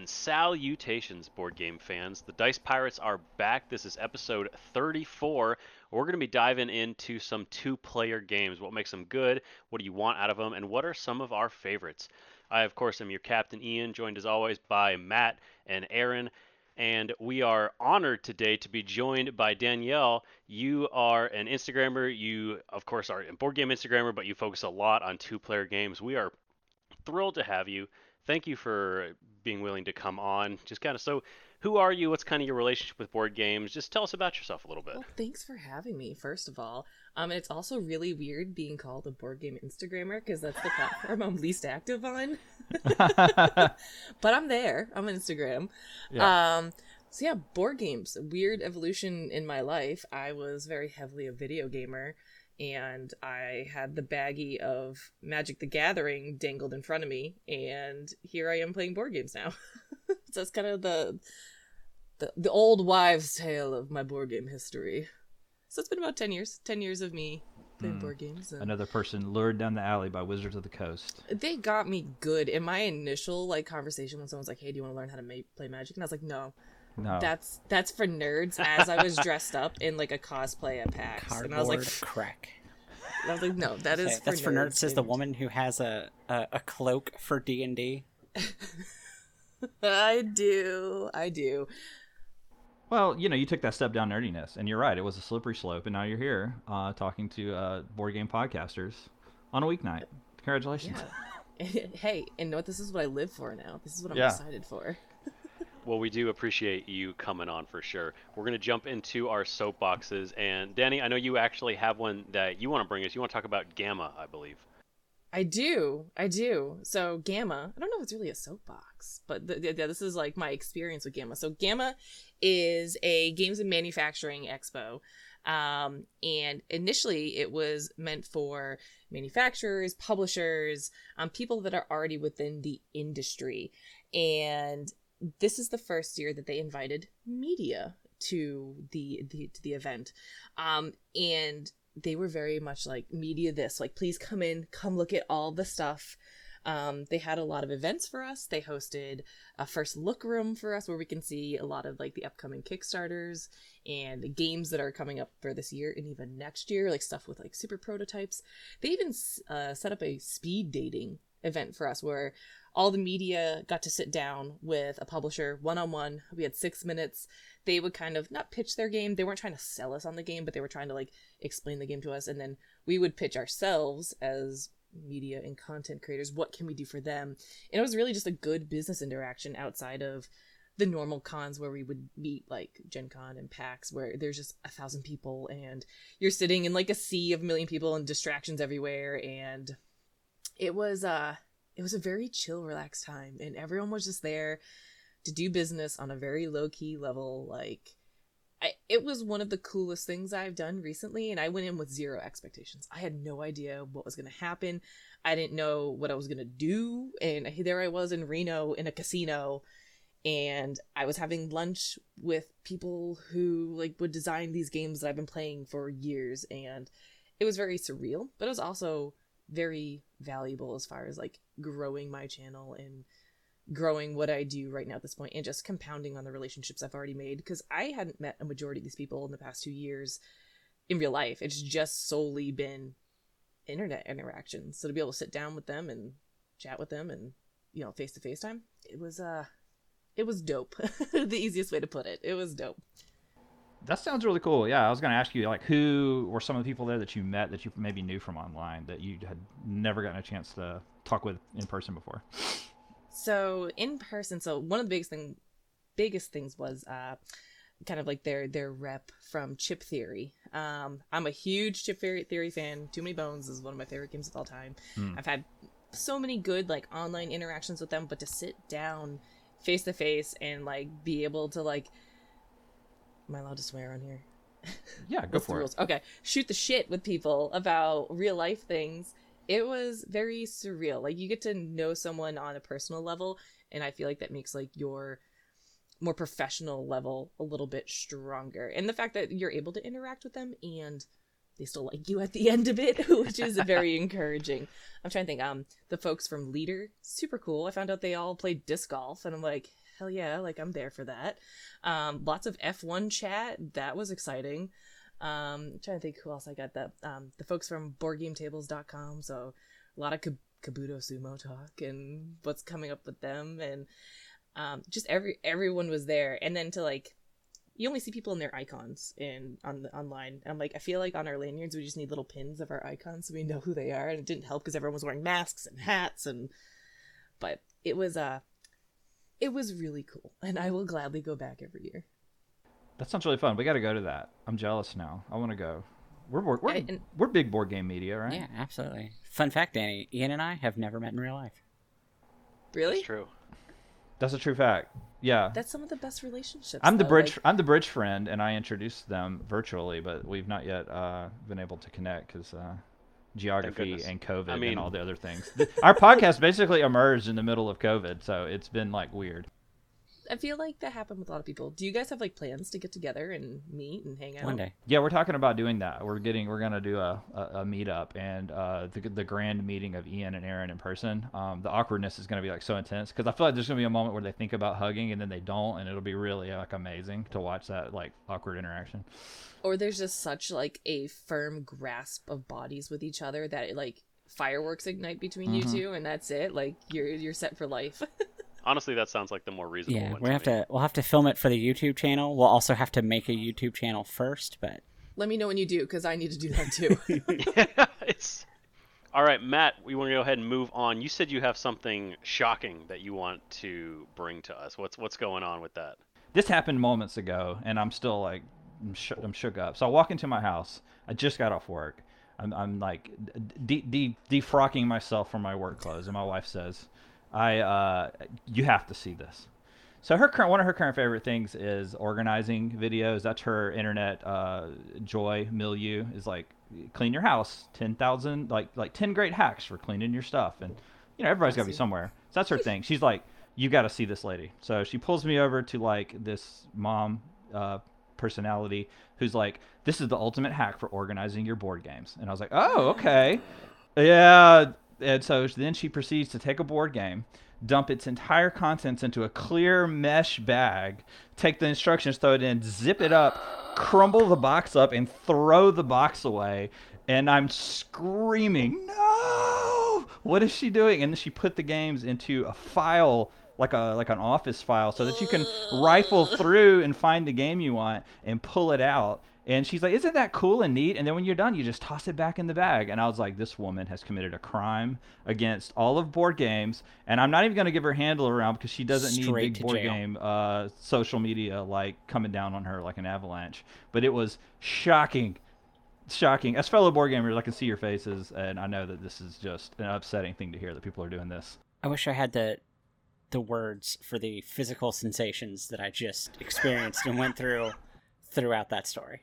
And salutations, board game fans. The Dice Pirates are back. This is episode 34. We're going to be diving into some two player games. What makes them good? What do you want out of them? And what are some of our favorites? I, of course, am your captain, Ian, joined as always by Matt and Aaron. And we are honored today to be joined by Danielle. You are an Instagrammer. You, of course, are a board game Instagrammer, but you focus a lot on two player games. We are thrilled to have you thank you for being willing to come on. Just kind of so, who are you? What's kind of your relationship with board games? Just tell us about yourself a little bit. Well, thanks for having me. First of all, um, it's also really weird being called a board game Instagrammer because that's the platform I'm least active on. but I'm there. I'm on Instagram. Yeah. Um, so yeah, board games. Weird evolution in my life. I was very heavily a video gamer and I had the baggie of Magic the Gathering dangled in front of me, and here I am playing board games now. so it's kind of the, the the old wives' tale of my board game history. So it's been about ten years. Ten years of me playing mm. board games. And... Another person lured down the alley by Wizards of the Coast. They got me good. In my initial like conversation when someone's like, "Hey, do you want to learn how to ma- play Magic?" and I was like, "No." No. That's that's for nerds. As I was dressed up in like a cosplay at PAX, Cardboard and I was like, "Crack." I was like, "No, that is for that's nerds, for nerds." Says the woman who has a a, a cloak for D and D. I do, I do. Well, you know, you took that step down nerdiness, and you're right. It was a slippery slope, and now you're here uh, talking to uh, board game podcasters on a weeknight. Congratulations. Yeah. hey, and know what? This is what I live for now. This is what I'm yeah. excited for. Well, we do appreciate you coming on for sure. We're going to jump into our soapboxes. And Dani, I know you actually have one that you want to bring us. You want to talk about GAMA, I believe. I do. I do. So, GAMA, I don't know if it's really a soapbox, but th- th- this is like my experience with GAMA. So, GAMA is a games and manufacturing expo. Um, and initially, it was meant for manufacturers, publishers, um, people that are already within the industry. And this is the first year that they invited media to the, the to the event um and they were very much like media this like please come in come look at all the stuff um, they had a lot of events for us. They hosted a first look room for us where we can see a lot of like the upcoming Kickstarters and games that are coming up for this year and even next year, like stuff with like super prototypes. They even uh, set up a speed dating event for us where all the media got to sit down with a publisher one on one. We had six minutes. They would kind of not pitch their game. They weren't trying to sell us on the game, but they were trying to like explain the game to us. And then we would pitch ourselves as media and content creators. What can we do for them? And it was really just a good business interaction outside of the normal cons where we would meet like Gen Con and PAX where there's just a thousand people and you're sitting in like a sea of million people and distractions everywhere and it was uh it was a very chill, relaxed time, and everyone was just there to do business on a very low key level. Like, I, it was one of the coolest things I've done recently, and I went in with zero expectations. I had no idea what was going to happen. I didn't know what I was going to do, and there I was in Reno in a casino, and I was having lunch with people who like would design these games that I've been playing for years, and it was very surreal, but it was also very valuable as far as like growing my channel and growing what I do right now at this point and just compounding on the relationships I've already made because I hadn't met a majority of these people in the past two years in real life. It's just solely been internet interactions. So to be able to sit down with them and chat with them and you know face to face time, it was uh it was dope. the easiest way to put it. It was dope. That sounds really cool. Yeah, I was going to ask you like who were some of the people there that you met that you maybe knew from online that you had never gotten a chance to talk with in person before. So in person, so one of the biggest thing, biggest things was uh, kind of like their their rep from Chip Theory. Um, I'm a huge Chip Theory, Theory fan. Too Many Bones is one of my favorite games of all time. Mm. I've had so many good like online interactions with them, but to sit down face to face and like be able to like Am I allowed to swear on here? Yeah, go for it. Okay, shoot the shit with people about real life things. It was very surreal. Like you get to know someone on a personal level, and I feel like that makes like your more professional level a little bit stronger. And the fact that you're able to interact with them and they still like you at the end of it, which is very encouraging. I'm trying to think. Um, the folks from Leder, super cool. I found out they all played disc golf, and I'm like, hell yeah, like I'm there for that. Um, lots of F1 chat, that was exciting. Um, trying to think who else I got. That um, the folks from BoardGameTables.com, so a lot of Kab- Kabuto Sumo talk and what's coming up with them, and um, just every everyone was there. And then to like you only see people in their icons in on the online. I'm like, I feel like on our lanyards we just need little pins of our icons so we know who they are. And it didn't help because everyone was wearing masks and hats and, but it was uh, it was really cool, and I will gladly go back every year. That sounds really fun. We got to go to that. I'm jealous now. I want to go. We're we're we're, Yeah, and- we're big board game media, right? Yeah, absolutely. Fun fact, Dani. Ian and I have never met in real life. Really? It's true. That's a true fact. Yeah. That's some of the best relationships. I'm the though, bridge. like- I'm the bridge friend, and I introduced them virtually, but we've not yet uh, been able to connect because uh, geography and COVID I mean- and all the other things. Our podcast basically emerged in the middle of COVID, so it's been like weird. I feel like that happened with a lot of people. Do you guys have like plans to get together and meet and hang out? One day. Yeah, we're talking about doing that. We're getting. We're gonna do a a, a meetup and uh, the the grand meeting of Ian and Aaron in person. Um, the awkwardness is gonna be like so intense because I feel like there's gonna be a moment where they think about hugging and then they don't, and it'll be really like amazing to watch that like awkward interaction. Or there's just such like a firm grasp of bodies with each other that it, like fireworks ignite between Mhm. you two, and that's it. Like you're you're set for life. Honestly, that sounds like the more reasonable Yeah, one. we have to. We'll have to film it for the YouTube channel. We'll also have to make a YouTube channel first, but Let me know when you do, because I need to do that too. yeah, it's all right, Matt. We want to go ahead and move on. You said you have something shocking that you want to bring to us. What's what's going on with that? this happened moments ago, and I'm still like, I'm, sh- I'm shook up. So I walk into my house. I just got off work. I'm, I'm like de- de- defrocking myself from my work clothes, and my wife says, "I, uh, you have to see this." So her current one of her current favorite things is organizing videos. That's her internet uh, joy milieu. Is like clean your house, ten thousand like like ten great hacks for cleaning your stuff, and you know everybody's got to be somewhere. So that's her thing. She's like, you got to see this lady. So she pulls me over to like this mom uh, personality who's like, this is the ultimate hack for organizing your board games. And I was like, oh okay, yeah. And so then she proceeds to take a board game, dump its entire contents into a clear mesh bag, take the instructions, throw it in, zip it up, crumble the box up, and throw the box away. And I'm screaming, no! What is she doing? And then she put the games into a file, like a like an office file, so that you can rifle through and find the game you want and pull it out. And she's like, "Isn't that cool and neat?" And then when you're done, you just toss it back in the bag. And I was like, "This woman has committed a crime against all of board games." And I'm not even going to give her handle around because she doesn't Straight need big board jail. game uh, social media like coming down on her like an avalanche. But it was shocking, shocking. As fellow board gamers, I can see your faces, and I know that this is just an upsetting thing to hear that people are doing this. I wish I had the the words for the physical sensations that I just experienced and went through throughout that story.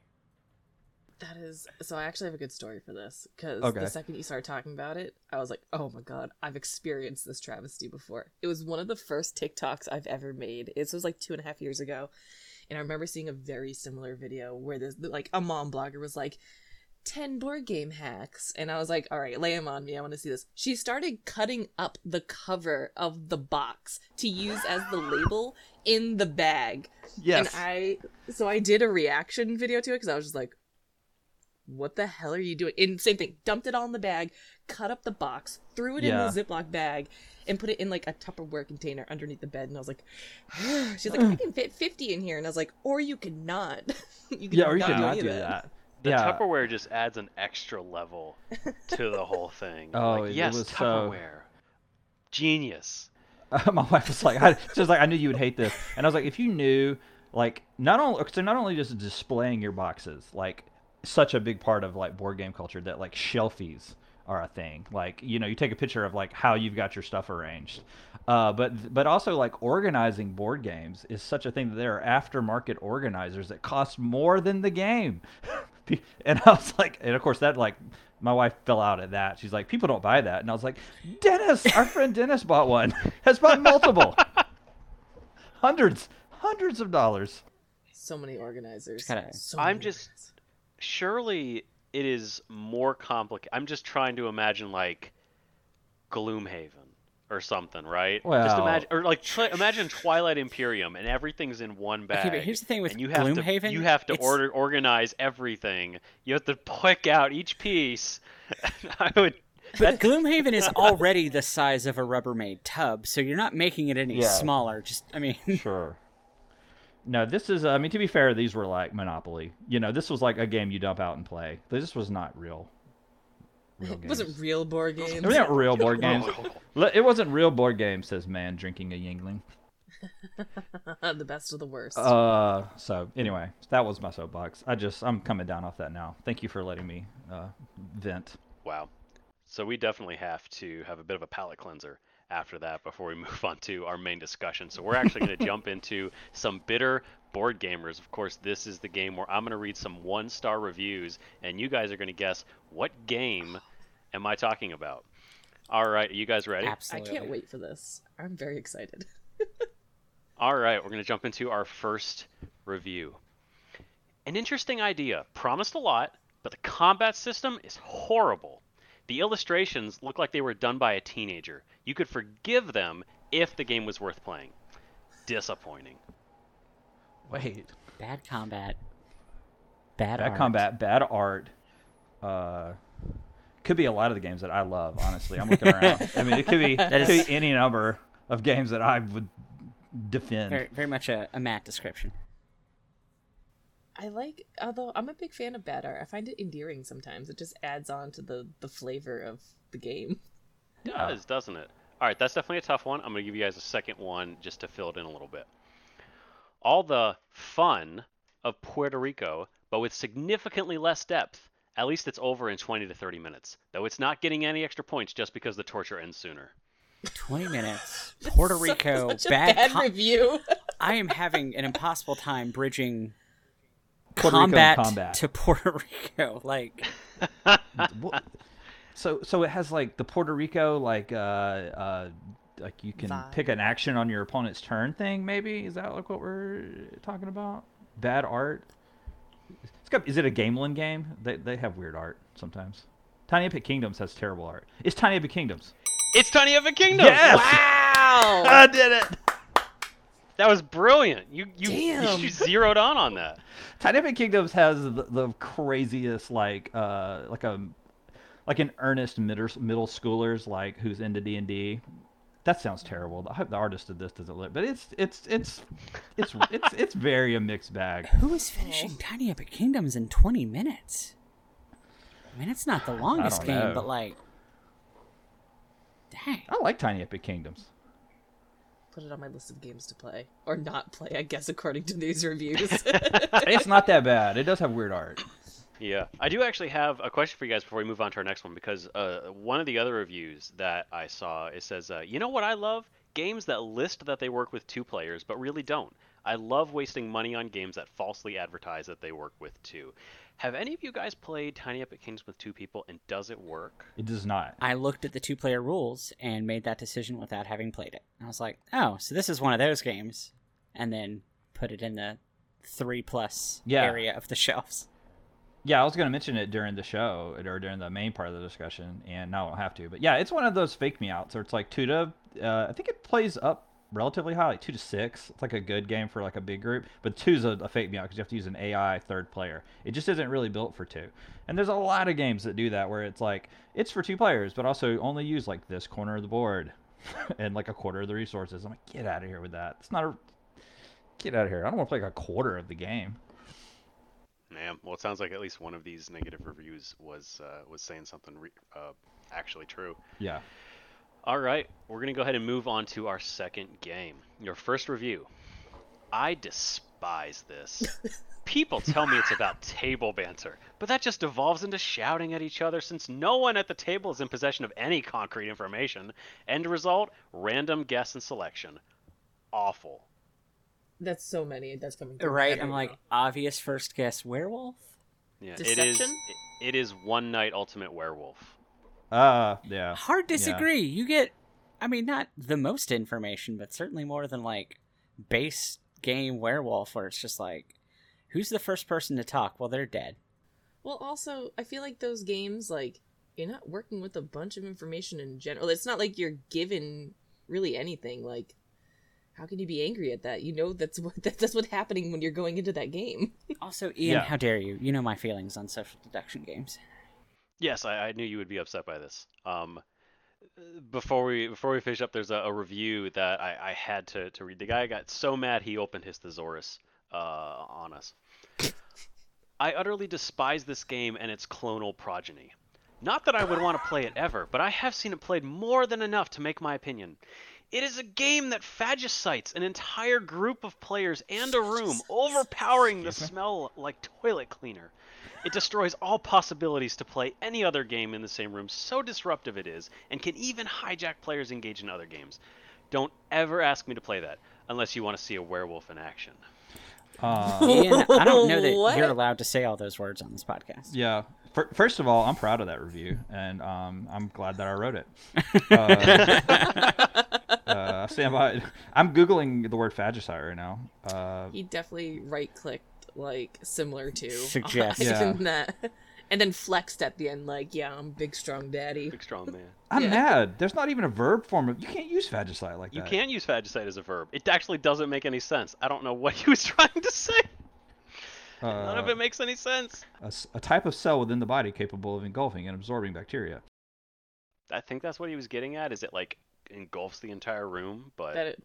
That is so. I actually have a good story for this because Okay. the second you started talking about it, I was like, "Oh my god, I've experienced this travesty before." It was one of the first TikToks I've ever made. It was like two and a half years ago, and I remember seeing a very similar video where this like a mom blogger was like. 10 board game hacks and i was like all right lay them on me i want to see this she started cutting up the cover of the box to use as the label in the bag Yes. and I so I did a reaction video to it because I was just like, "What the hell are you doing?" And same thing, dumped it all in the bag, cut up the box, threw it Yeah. in the Ziploc bag, and put it in like a Tupperware container underneath the bed. And I was like, "She's like, I can fit fifty in here," and I was like, "Or you cannot. you yeah, or you not could not do of that. The yeah. Tupperware just adds an extra level to the whole thing. Oh, like, yes, was so- Tupperware. Genius. my wife was like, I, she was like, I knew you would hate this, and I was like, if you knew, like, not only, they're not only just displaying your boxes, like, such a big part of like board game culture that like shelfies are a thing. Like, you know, you take a picture of like how you've got your stuff arranged, uh, but but also like organizing board games is such a thing that there are aftermarket organizers that cost more than the game. and I was like, and of course that like my wife fell out at that. She's like, people don't buy that, and I was like, Dennis, our friend Dennis bought one, has bought multiple, hundreds, hundreds of dollars. So many organizers. Just gotta- So I'm many just- organizers. Surely it is more complicated. I'm just trying to imagine like Gloomhaven or something, right? just imagine or like twi- imagine Twilight Imperium and everything's in one bag. Okay, but here's the thing with and you have Gloomhaven. to you have to it's- order organize everything. You have to pick out each piece. I would But Gloomhaven is already the size of a Rubbermaid tub, so you're not making it any Yeah. smaller. Just, I mean, Sure. No, this is. I mean, to be fair, these were like Monopoly. You know, this was like a game you dump out and play. This was not real. Real It wasn't real board games. It wasn't real board games. It wasn't real board games. Says man drinking a Yuengling. the best of the worst. Uh. So anyway, that was my soapbox. I just I'm coming down off that now. Thank you for letting me uh, vent. Wow. So we definitely have to have a bit of a palate cleanser after that before we move on to our main discussion. So we're actually going to jump into some bitter board gamers. Of course, this is the game where I'm going to read some one-star reviews and you guys are going to guess what game am I talking about. All right, are you guys ready? Absolutely. I can't wait for this. I'm very excited. All right, we're going to jump into our first review. An interesting idea, promised a lot, but the combat system is horrible. The illustrations look like they were done by a teenager. You could forgive them if the game was worth playing. Disappointing. Wait. Bad combat. Bad, Bad art. combat, bad art. Uh, could be a lot of the games that I love. Honestly, I'm looking around. I mean, it could be, That it is- could be any number of games that I would defend. Very, very much a, a matte description. I like, although I'm a big fan of bad art. I find it endearing sometimes. It just adds on to the the flavor of the game. Yeah. does, doesn't it? All right, that's definitely a tough one. I'm going to give you guys a second one just to fill it in a little bit. All the fun of Puerto Rico, but with significantly less depth. At least it's over in 20 to 30 minutes, though it's not getting any extra points just because the torture ends sooner. 20 minutes. Puerto So- Rico. such a bad bad com- review. I am having an impossible time bridging Puerto combat, combat. to Puerto Rico. Like, What- so so it has like the Puerto Rico like uh uh like you can Vibe. pick an action on your opponent's turn thing maybe is that like what we're talking about bad art it's got, is it a Gamelyn game they they have weird art sometimes Tiny Epic Kingdoms has terrible art it's Tiny Epic Kingdoms It's Tiny Epic Kingdoms. Yes! Wow. I did it That was brilliant. You you, Damn. you zeroed on on that. Tiny Epic Kingdoms has the, the craziest like uh like a like an earnest middle middle schoolers like who's into D and D. That sounds terrible. I hope the artist of this doesn't live, but it's it's it's it's it's it's very a mixed bag. who is finishing Tiny Epic Kingdoms in 20 minutes? I mean, it's not the longest game, know. but like, dang. I like Tiny Epic Kingdoms. Put it on my list of games to play or not play. I guess according to these reviews. It's not that bad. It does have weird art. Yeah, I do actually have a question for you guys before we move on to our next one because uh, one of the other reviews that I saw it says, uh, you know what I love? Games that list that they work with two players but really don't. I love wasting money on games that falsely advertise that they work with two. Have any of you guys played Tiny Epic Kings with two people and does it work? It does not. I looked at the two player rules and made that decision without having played it. I was like, oh, so this is one of those games. And then put it in the three plus Yeah. area of the shelves. Yeah, I was going to mention it during the show or during the main part of the discussion, and now I don't have to. But yeah, it's one of those fake me outs, or it's like two to. Uh, I think it plays up relatively high, like two to six. It's like a good game for like a big group, but two's a, a fake me out because you have to use an AI third player. It just isn't really built for two. And there's a lot of games that do that where it's like it's for two players, but also only use like this corner of the board and like a quarter of the resources. I'm like, get out of here with that. It's not a. Get out of here. I don't want to play like a quarter of the game. Man, well, it sounds like at least one of these negative reviews was uh, was saying something re- uh, actually true. Yeah. All right, we're going to go ahead and move on to our second game. Your first review. I despise this. People tell me it's about table banter, but that just devolves into shouting at each other since no one at the table is in possession of any concrete information. End result random guess and selection. Awful. That's so many. That's coming through Right? I'm like, row. obvious first guess werewolf? Yeah, it is. Deception? It is one night ultimate werewolf. Uh, yeah. Hard Yeah. disagree. You get, I mean, not the most information, but certainly more than like base game werewolf, where it's just like, who's the first person to talk? Well, they're dead. Well, also, I feel like those games, like, you're not working with a bunch of information in general. It's not like you're given really anything. Like, how can you be angry at that? You know that's what that's what's happening when you're going into that game. Also, Ian, Yeah. how dare you? You know my feelings on social deduction games. Yes, I, I knew you would be upset by this. Um, before we before we finish up, there's a, a review that I, I had to, to read. The guy got so mad he opened his thesaurus uh, on us. I utterly despise this game and its clonal progeny. Not that I would want to play it ever, but I have seen it played more than enough to make my opinion. It is a game that phagocytes an entire group of players and a room, overpowering the smell like toilet cleaner. It destroys all possibilities to play any other game in the same room, so disruptive it is, and can even hijack players engaged in other games. Don't ever ask me to play that, unless you want to see a werewolf in action. Uh, Ian, I don't know that What? you're allowed to say all those words on this podcast. yeah. Fir- First of all, I'm proud of that review, and um, I'm glad that I wrote it. Uh, I stand by. it. I'm googling the word phagocyte right now. Uh, he definitely right clicked like similar to Suggest. Yeah. that, and then flexed at the end like, "Yeah, I'm big strong daddy." Big strong man. I'm Yeah. mad. There's not even a verb form of. You can't use phagocyte like that. You can use phagocyte as a verb. It actually doesn't make any sense. I don't know what he was trying to say. None of Uh, it makes any sense. A type of cell within the body capable of engulfing and absorbing bacteria. I think that's what he was getting at. Is it like engulfs the entire room? But That it,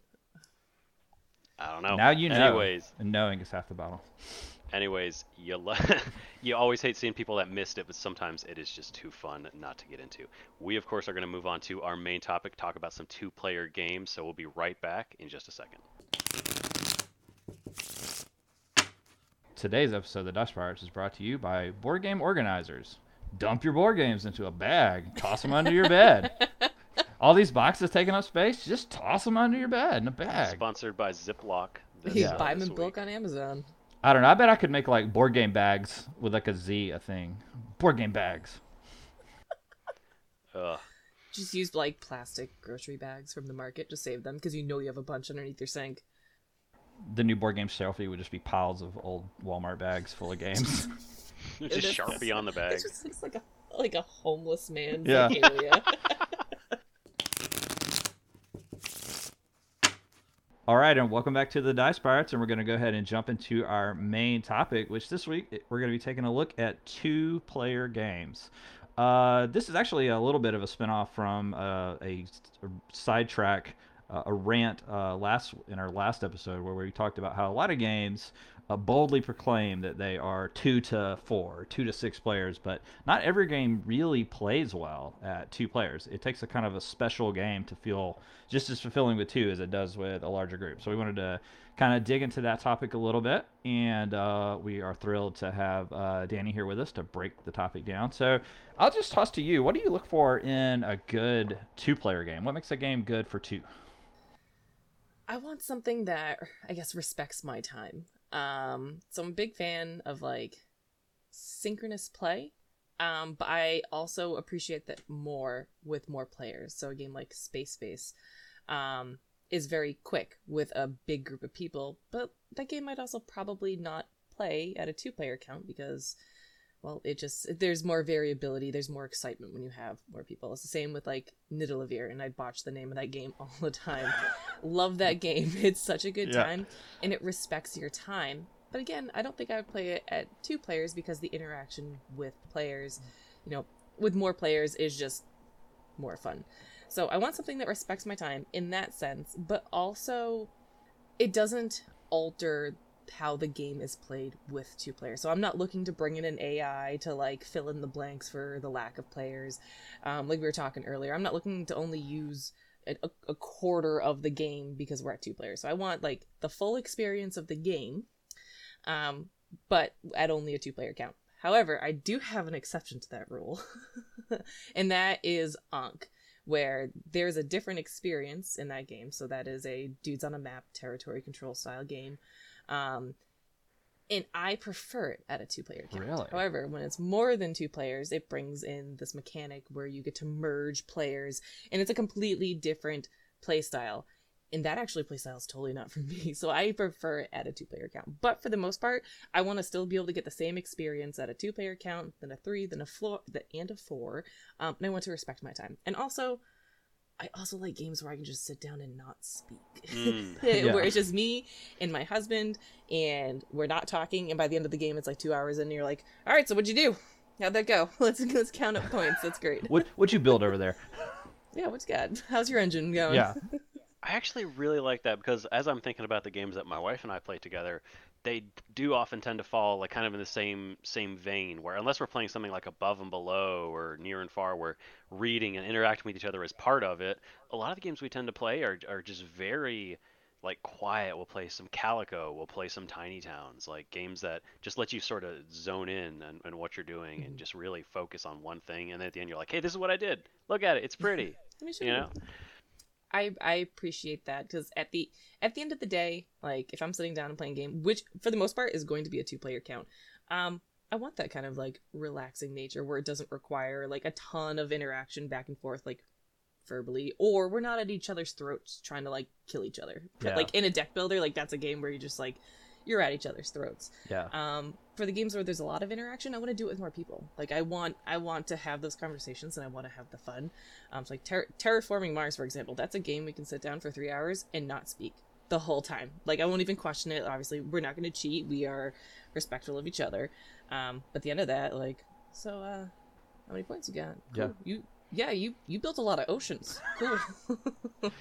I don't know. Now you know. Anyways, And knowing is half the battle. anyways, you lo- you always hate seeing people that missed it, but sometimes it is just too fun not to get into. We of course are going to move on to our main topic, talk about some two-player games. So we'll be right back in just a second. Today's episode of the Dutch Pirates is brought to you by Board Game Organizers. Dump your board games into a bag, toss them under your bed. All these boxes taking up space, just toss them under your bed in a bag. Sponsored by Ziploc. this, you Yeah. uh, buy them in bulk on Amazon. I don't know. I bet I could make like board game bags with like a Z, a thing. Board game bags. Ugh. Just use like plastic grocery bags from the market to save them because you know you have a bunch underneath your sink. The new board game shelfie would just be piles of old Walmart bags full of games. just is- Sharpie on the bag. It just looks like a like a homeless man's Yeah. like, area. All right, and welcome back to the Dice Pirates, and we're going to go ahead and jump into our main topic, which this week we're going to be taking a look at two-player games. Uh, this is actually a little bit of a spinoff from uh, a, a sidetrack, uh, a rant uh, last in our last episode where we talked about how a lot of games uh, boldly proclaim that they are two to four, two to six players, but not every game really plays well at two players. It takes a kind of a special game to feel just as fulfilling with two as it does with a larger group. So we wanted to kind of dig into that topic a little bit, and uh, we are thrilled to have uh, Dani here with us to break the topic down. So I'll just toss to you. What do you look for in a good two-player game? What makes a game good for two? I want something that I guess respects my time. Um, so I'm a big fan of like synchronous play. Um, but I also appreciate that more with more players. So a game like Space Base um, is very quick with a big group of people, but that game might also probably not play at a two player count because well, it just there's more variability, there's more excitement when you have more people. It's the same with like Nidavellir, and I botch the name of that game all the time. Love that game. It's such a good Yeah. time, and it respects your time. But again, I don't think I would play it at two players because the interaction with players, you know, with more players is just more fun. So I want something that respects my time in that sense, but also it doesn't alter how the game is played with two players. So I'm not looking to bring in an AI to like fill in the blanks for the lack of players. Um, like we were talking earlier, I'm not looking to only use a, a quarter of the game because we're at two players. So I want like the full experience of the game, um, but at only a two player count. However, I do have an exception to that rule, and that is Ankh, where there's a different experience in that game. So that is a dudes on a map territory control style game. Um, and I prefer it at a two player count. Really? However, when it's more than two players, it brings in this mechanic where you get to merge players, and it's a completely different play style. and that actually playstyle is totally not for me. So I prefer it at a two player count. But for the most part, I want to still be able to get the same experience at a two player count, then a three, then a floor, and a four. Um, and I want to respect my time. And also, I also like games where I can just sit down and not speak. Mm. Yeah. where it's just me and my husband, and we're not talking. And by the end of the game, it's like two hours in, and you're like, "All right, so what'd you do? How'd that go? Let's let's count up points. That's great. What what'd you build over there? Yeah, what's good? How's your engine going? Yeah. I actually really like that because as I'm thinking about the games that my wife and I play together, they do often tend to fall like kind of in the same same vein where unless we're playing something like above and below or near and far where reading and interacting with each other is part of it, a lot of the games we tend to play are are just very like quiet. We'll play some Calico, we'll play some Tiny Towns, like games that just let you sort of zone in and, and what you're doing and Mhm. just really focus on one thing. And then at the end, you're like, hey, this is what I did. Look at it, it's pretty. Let me show you know? I I appreciate that because at the at the end of the day, like if I'm sitting down and playing a game, which for the most part is going to be a two player count, um, I want that kind of like relaxing nature where it doesn't require like a ton of interaction back and forth, like verbally, or we're not at each other's throats trying to like kill each other. Yeah. Like in a deck builder, like that's a game where you just like you're at each other's throats. Yeah. Um, for the games where there's a lot of interaction, I want to do it with more people. Like I want, I want to have those conversations and I want to have the fun. Um, so like ter- terraforming Mars, for example, that's a game we can sit down for three hours and not speak the whole time. Like I won't even question it. Obviously, we're not going to cheat. We are respectful of each other. Um, but at the end of that, like, so uh, how many points you got? Yeah. You, yeah, you you built a lot of oceans. Cool.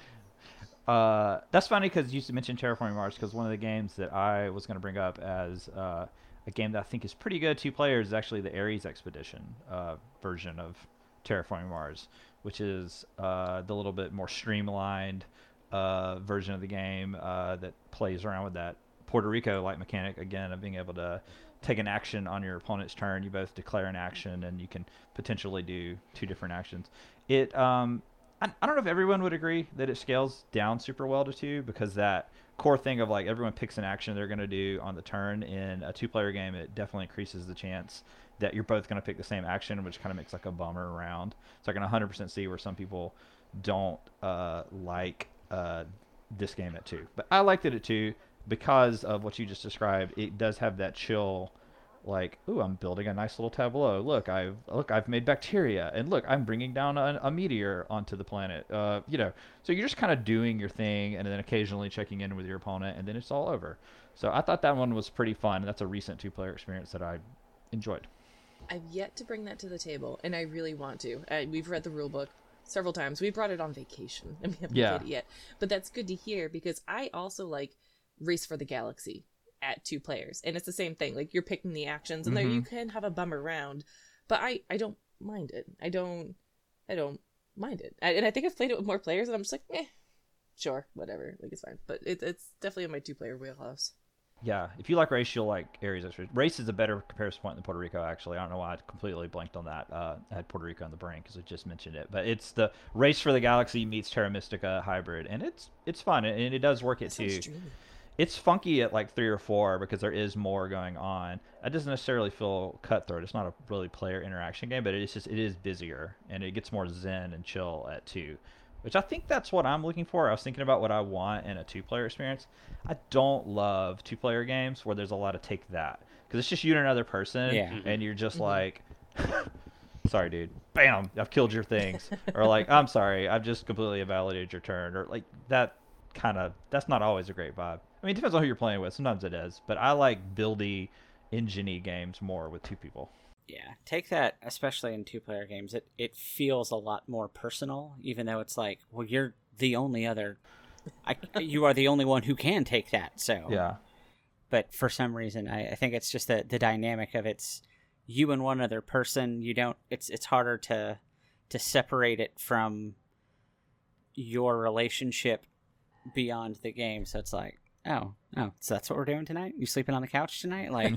Uh, that's funny because you mentioned Terraforming Mars because one of the games that I was going to bring up as uh, a game that I think is pretty good two players is actually the Ares Expedition uh, version of Terraforming Mars, which is uh, the little bit more streamlined uh, version of the game uh, that plays around with that Puerto Rico like mechanic again of being able to take an action on your opponent's turn. You both declare an action and you can potentially do two different actions. It um, I, I don't know if everyone would agree that it scales down super well to two because that core thing of like everyone picks an action they're going to do on the turn in a two player game it definitely increases the chance that you're both going to pick the same action which kind of makes like a bummer round so i can 100% see where some people don't uh, like uh, this game at two. But i liked it at two because of what you just described. It does have that chill like, ooh, I'm building a nice little tableau. Look, I've look, I've made bacteria, and look, I'm bringing down a, a meteor onto the planet. Uh, you know, so you're just kind of doing your thing, and then occasionally checking in with your opponent, and then it's all over. So I thought that one was pretty fun. That's a recent two-player experience that I enjoyed. I've yet to bring that to the table, and I really want to. Uh, we've read the rule book several times. We brought it on vacation, and we haven't Yeah. played it yet. But that's good to hear because I also like Race for the Galaxy at two players, and it's the same thing. Like you're picking the actions, and there you can have a bummer round, but I I don't mind it. I don't I don't mind it, I, and I think I've played it with more players, and I'm just like, eh, sure, whatever, like it's fine. But it, it's definitely in my two player wheelhouse. Yeah, if you like race, you'll like. Expedition. Race is a better comparison point than Puerto Rico. Actually, I don't know why I completely blanked on that. Uh, I had Puerto Rico on the brain because I just mentioned it, but it's the Race for the Galaxy meets Terra Mystica hybrid, and it's it's fun and it does work it That too. Dreamy. it's funky at like three or four because there is more going on. It doesn't necessarily feel cutthroat. It's not a really player interaction game, but it's just it is busier and it gets more zen and chill at two, which I think that's what I'm looking for. I was thinking about what I want in a two-player experience. I don't love two-player games where there's a lot of take that because it's just you and another person, Yeah. Mhm. and you're just Mhm. like. Sorry, dude. Bam! I've killed your things. or like, I'm sorry, I've just completely invalidated your turn. Or like that kind of. That's not always a great vibe. I mean, it depends on who you're playing with. Sometimes it is, but I like buildy, engine games more with two people. Yeah, take that, especially in two-player games. It it feels a lot more personal, even though it's like, well, you're the only other. I, you are the only one who can take that. So Yeah, but for some reason, I, I think it's just the the dynamic of it's you and one other person. You don't. It's it's harder to to separate it from your relationship beyond the game. So it's like, oh, oh, so that's what we're doing tonight. You sleeping on the couch tonight? Like,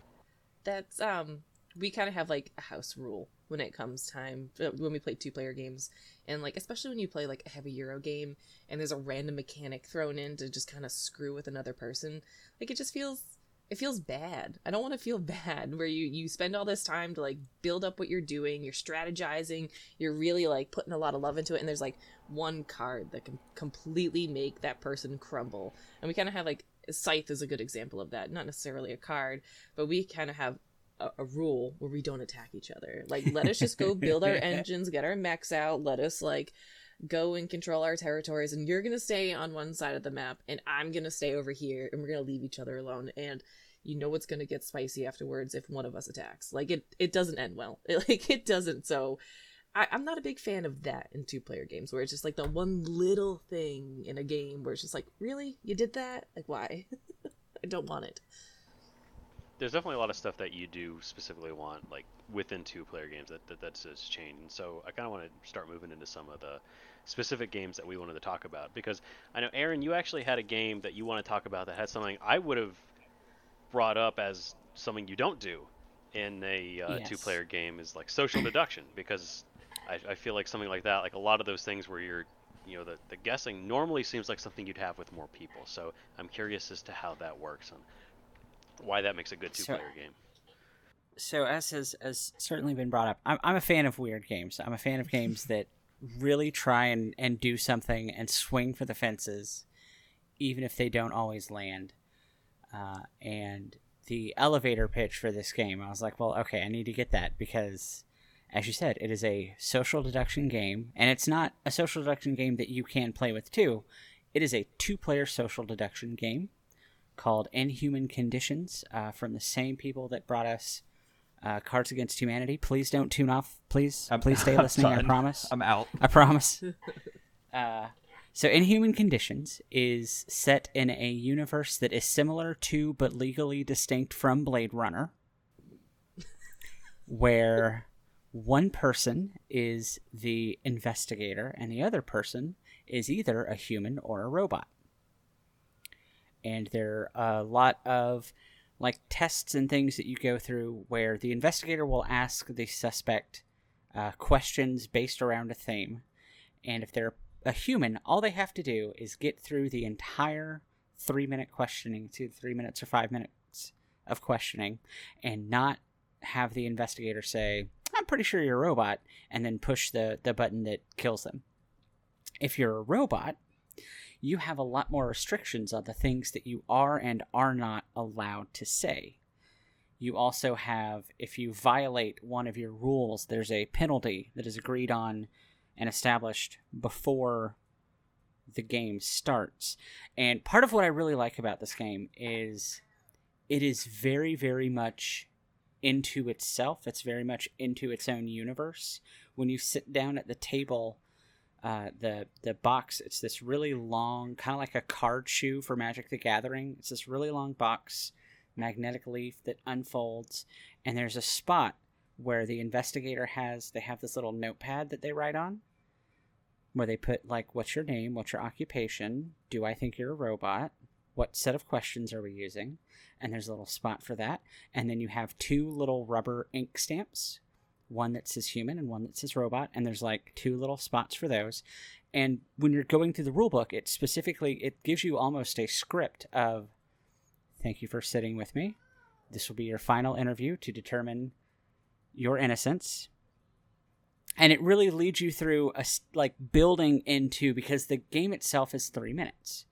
That's um we kind of have like a house rule when it comes time uh, when we play two player games and like especially when you play like a heavy euro game and there's a random mechanic thrown in to just kind of screw with another person like it just feels it feels bad. I don't want to feel bad where you you spend all this time to like build up what you're doing, you're strategizing, you're really like putting a lot of love into it and there's like one card that can completely make that person crumble. And we kind of have like Scythe is a good example of that. Not necessarily a card, but we kind of have a, a, rule where we don't attack each other. Like let us just go build our engines, get our mechs out, let us like go and control our territories and you're going to stay on one side of the map and I'm going to stay over here and we're going to leave each other alone and you know it's going to get spicy afterwards if one of us attacks. Like it it doesn't end well. It, like it doesn't. So I, I'm not a big fan of that in two player games where it's just like the one little thing in a game where it's just like, really? You did that? Like why? I don't want it there's definitely a lot of stuff that you do specifically want like within two player games that, that that's just changed and so i kind of want to start moving into some of the specific games that we wanted to talk about because i know aaron you actually had a game that you want to talk about that had something i would have brought up as something you don't do in a uh, yes. two player game is like social deduction because I, I feel like something like that like a lot of those things where you're you know the, the guessing normally seems like something you'd have with more people so i'm curious as to how that works and why that makes a good two player so, game. So as has as certainly been brought up, I'm I'm a fan of weird games. I'm a fan of games that really try and, and do something and swing for the fences, even if they don't always land. Uh, and the elevator pitch for this game, I was like, well, okay, I need to get that because, as you said, it is a social deduction game, and it's not a social deduction game that you can play with two. It is a two-player social deduction game called Inhuman Conditions uh, from the same people that brought us uh, Cards Against Humanity. Please don't tune off. Please, I'm, please stay listening. I promise. I'm out. I promise. uh, so, Inhuman Conditions is set in a universe that is similar to but legally distinct from Blade Runner, where one person is the investigator and the other person is either a human or a robot and there are a lot of like tests and things that you go through where the investigator will ask the suspect uh, questions based around a theme. And if they're a human all they have to do is get through the entire three minute questioning to three minutes or five minutes of questioning and not have the investigator say i'm pretty sure you're a robot and then push the, the button that kills them. If you're a robot you have a lot more restrictions on the things that you are and are not allowed to say. You also have, if you violate one of your rules, there's a penalty that is agreed on and established before the game starts. And part of what I really like about this game is it is very, very much into itself. It's very much into its own universe. When you sit down at the table uh, the the box. It's this really long, kind of like a card shoe for Magic the Gathering. It's this really long box, magnetic leaf that unfolds, and there's a spot where the investigator has. They have this little notepad that they write on, where they put like, "What's your name? What's your occupation? Do I think you're a robot? What set of questions are we using?" And there's a little spot for that, and then you have two little rubber ink stamps one that says human and one that says robot, and there's like two little spots for those. And when you're going through the rule book it specifically it gives you almost a script of thank you for sitting with me. This will be your final interview to determine your innocence. And it really leads you through a like building into because the game itself is 3 minutes.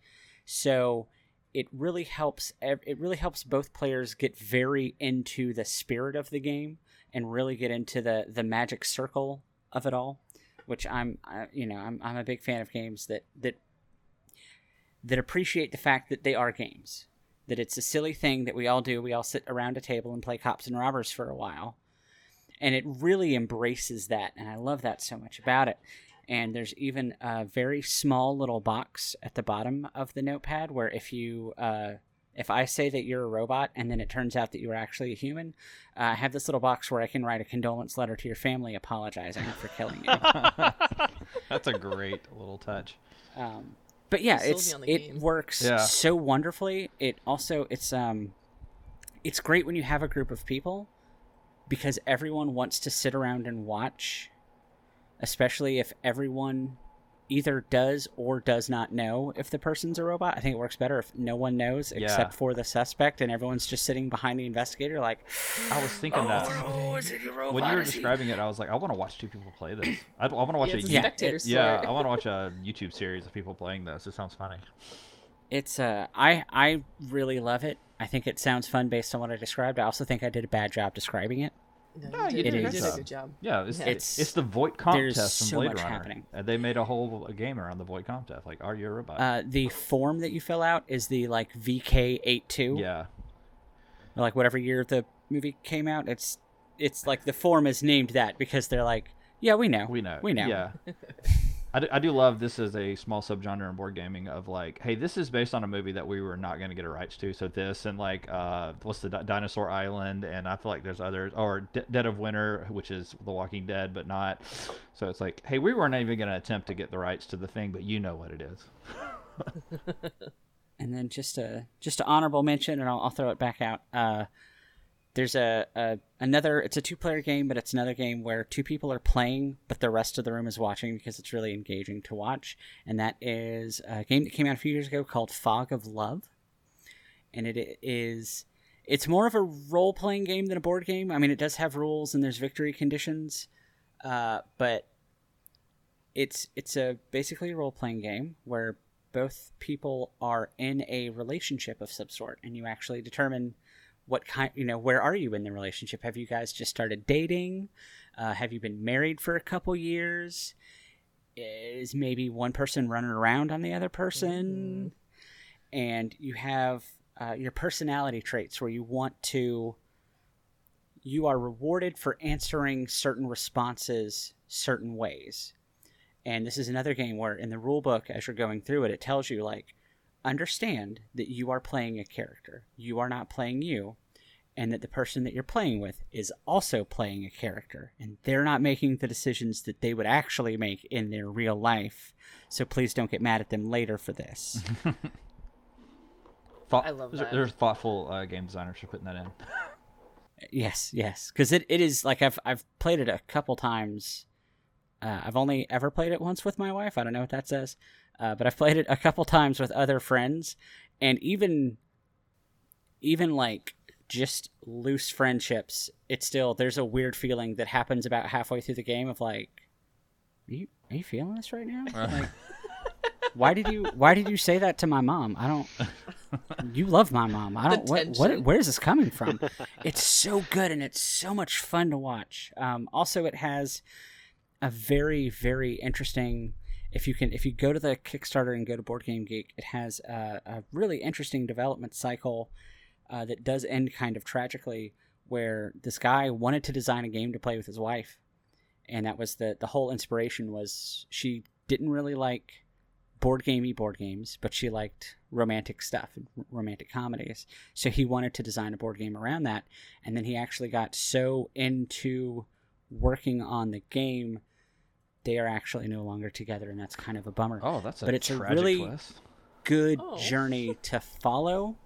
So it really helps it really helps both players get very into the spirit of the game and really get into the the magic circle of it all, which I'm uh, you know I'm I'm a big fan of games that that that appreciate the fact that they are games. That it's a silly thing that we all do. We all sit around a table and play cops and robbers for a while. And it really embraces that. And I love that so much about it. And there's even a very small little box at the bottom of the notepad where if you uh, if I say that you're a robot and then it turns out that you are actually a human, uh, I have this little box where I can write a condolence letter to your family apologizing for killing you. That's a great little touch. Um, but yeah, it's it game. works yeah. so wonderfully. It also it's um it's great when you have a group of people because everyone wants to sit around and watch, especially if everyone either does or does not know if the person's a robot. I think it works better if no one knows Yeah. except for the suspect and everyone's just sitting behind the investigator like I was thinking that oh, is it a robot? when you were describing it, I was like, I want to watch two people play this. I, I want to watch yeah, a a Yeah, spectator it- yeah. I want to watch a YouTube series of people playing this. It sounds funny. It's uh I I really love it. I think it sounds fun based on what I described. I also think I did a bad job describing it. No, No, you you did, did a you good did job. a good job. Yeah, it's Yeah. it's, It's- the Voight-Kampff there's test from so Blade much Runner. happening. And they made a whole game around the Voight-Kampff test. Like, are you a robot? Uh, the form that you fill out is the like VK82. yeah, like whatever year the movie came out. It's it's like the form is named that because they're like, yeah, we know, we know. we know. Yeah. I do, I do love this as a small subgenre in board gaming of like, hey, this is based on a movie that we were not going to get a rights to. So this and like, uh, what's the Di- Dinosaur Island, and I feel like there's others, or D- Dead of Winter, which is The Walking Dead, but not. So it's like, hey, we weren't even going to attempt to get the rights to the thing, but you know what it is. And then just a just an honorable mention, and I'll, I'll throw it back out. Uh, there's a, a another. It's a two player game, but it's another game where two people are playing, but the rest of the room is watching because it's really engaging to watch. And that is a game that came out a few years ago called Fog of Love, and it is. It's more of a role playing game than a board game. I mean, it does have rules and there's victory conditions, uh, but it's it's a basically a role playing game where both people are in a relationship of some sort, and you actually determine what kind. You know, where are you in the relationship? Have you guys just started dating? Uh, have you been married for a couple years? Is maybe one person running around on the other person? And you have uh, your personality traits where you want to. You are rewarded for answering certain responses certain ways. And this is another game where in the rule book, as you're going through it, it tells you like, understand that you are playing a character. You are not playing you, and that the person that you're playing with is also playing a character, and they're not making the decisions that they would actually make in their real life. So please don't get mad at them later for this. Thought, I love there's, that. There's thoughtful uh, game designers for putting that in. yes, yes, because it, it is like I've I've played it a couple times. Uh, I've only ever played it once with my wife. I don't know what that says, uh, but I've played it a couple times with other friends, and even even like just loose friendships, it's still there's a weird feeling that happens about halfway through the game of like, are you are you feeling this right now? Like, why did you why did you say that to my mom? I don't. You love my mom. I don't. What, what where is this coming from? it's so good and it's so much fun to watch. Um, also, it has a very very interesting. If you can, if you go to the Kickstarter and go to Board Game Geek, it has a, a really interesting development cycle uh, that does end kind of tragically, where this guy wanted to design a game to play with his wife, and that was the the whole inspiration was she didn't really like board gamey board games, but she liked romantic stuff and r- romantic comedies. So he wanted to design a board game around that, and then he actually got so into working on the game, they are actually no longer together, and that's kind of a bummer. Oh, that's a But it's a really- twist. Good Oh. journey to follow.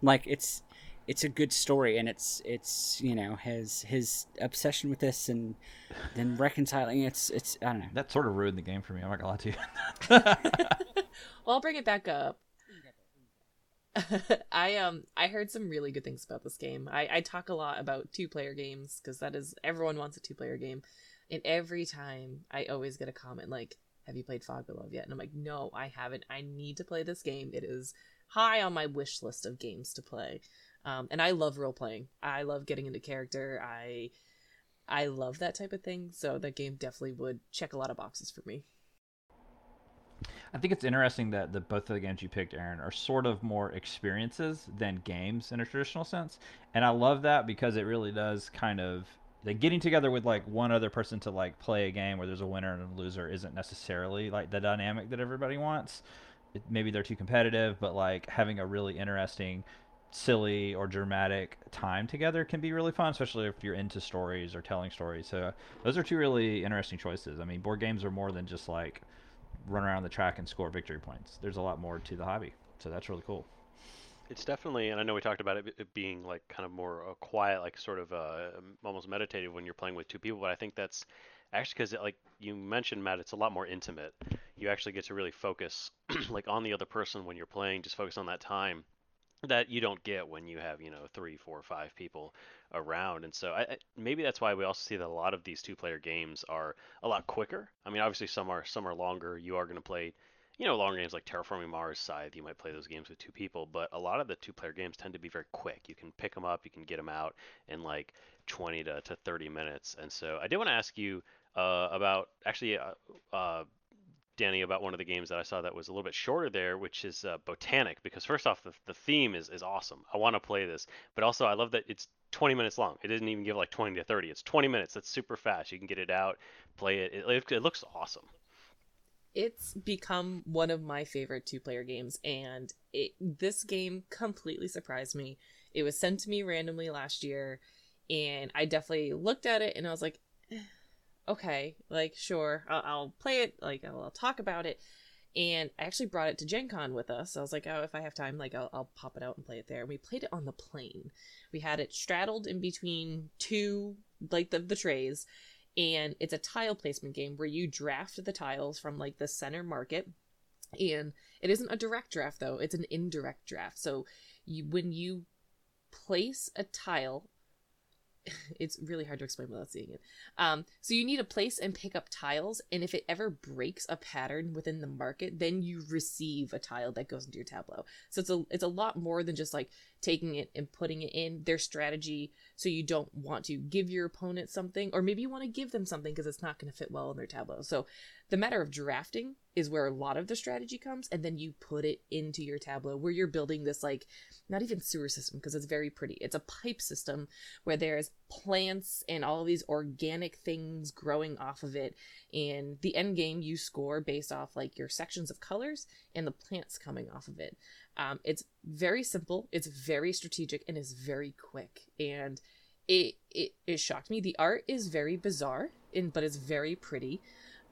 Like it's it's a good story and it's it's you know his his obsession with this and then reconciling it's it's I don't know That sort of ruined the game for me. I'm not gonna lie to you. Well, I'll bring it back up. I um I heard some really good things about this game. I, I talk a lot about two player games because that is everyone wants a two player game, and every time I always get a comment like, "Have you played Fog of Love yet?" And I'm like, "No, I haven't. I need to play this game. It is high on my wish list of games to play." Um, and I love role playing. I love getting into character. I I love that type of thing. So that game definitely would check a lot of boxes for me. I think it's interesting that the both of the games you picked, Aaron, are sort of more experiences than games in a traditional sense, and I love that because it really does kind of like getting together with like one other person to like play a game where there's a winner and a loser isn't necessarily like the dynamic that everybody wants. It, maybe they're too competitive, but like having a really interesting, silly or dramatic time together can be really fun, especially if you're into stories or telling stories. So those are two really interesting choices. I mean, board games are more than just like run around the track and score victory points. There's a lot more to the hobby, so that's really cool. It's definitely, and I know we talked about it, it being like kind of more uh, quiet, like sort of uh, almost meditative when you're playing with two people. But I think that's actually because like you mentioned, Matt, it's a lot more intimate. You actually get to really focus like on the other person when you're playing. Just focus on that time that you don't get when you have you know three, four, five people around. And so I, maybe that's why we also see that a lot of these two-player games are a lot quicker. I mean, obviously some are some are longer. You are going to play you know, longer games like Terraforming Mars, Scythe, you might play those games with two people, but a lot of the two player games tend to be very quick. You can pick them up, you can get them out in like 20 to, to 30 minutes. And so I did want to ask you uh, about actually, uh, uh, Dani, about one of the games that I saw that was a little bit shorter there, which is uh, Botanik, because first off, the, the theme is, is awesome. I want to play this, but also I love that it's 20 minutes long. It didn't even give like 20 to 30. It's 20 minutes. That's super fast. You can get it out, play it. It, it, it looks awesome it's become one of my favorite two player games and it this game completely surprised me it was sent to me randomly last year and i definitely looked at it and i was like eh, okay like sure I'll, I'll, play it like I'll, I'll, talk about it. And i actually brought it to gen con with us. I was like oh if i have time like I'll, I'll pop it out and play it there. And we played it on the plane. We had it straddled in between two like the, the trays. And it's a tile placement game where you draft the tiles from like the center market. And it isn't a direct draft though. It's an indirect draft. So you when you place a tile it's really hard to explain without seeing it. Um, so you need to place and pick up tiles, and if it ever breaks a pattern within the market, then you receive a tile that goes into your tableau. So it's a it's a lot more than just like taking it and putting it in their strategy. So you don't want to give your opponent something, or maybe you want to give them something because it's not going to fit well in their tableau. So the matter of drafting is where a lot of the strategy comes, and then you put it into your tableau where you're building this like not even sewer system because it's very pretty. It's a pipe system where there's plants and all these organic things growing off of it. And the end game you score based off like your sections of colors and the plants coming off of it. Um, it's very simple, it's very strategic, and it's very quick. And it, it it shocked me. The art is very bizarre, in, but it's very pretty.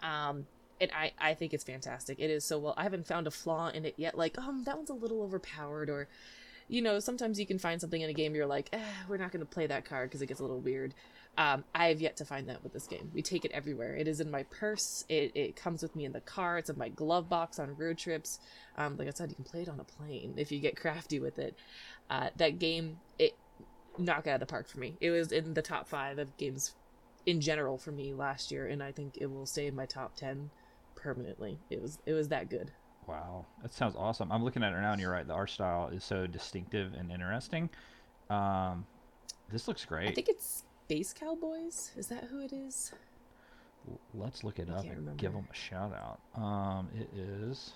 Um, and I, I think it's fantastic. It is so well. I haven't found a flaw in it yet. Like, um, that one's a little overpowered, or, you know, sometimes you can find something in a game you're like, eh, we're not going to play that card because it gets a little weird. Um, I have yet to find that with this game. We take it everywhere. It is in my purse. It, it comes with me in the car. It's in my glove box on road trips. Um, like I said, you can play it on a plane if you get crafty with it. Uh, that game, it knocked out of the park for me. It was in the top five of games in general for me last year, and I think it will stay in my top ten permanently. It was it was that good. Wow, that sounds awesome. I'm looking at it now, and you're right. The art style is so distinctive and interesting. Um, this looks great. I think it's Space Cowboys. Is that who it is? Let's look it I up and remember. give them a shout out. Um, it is.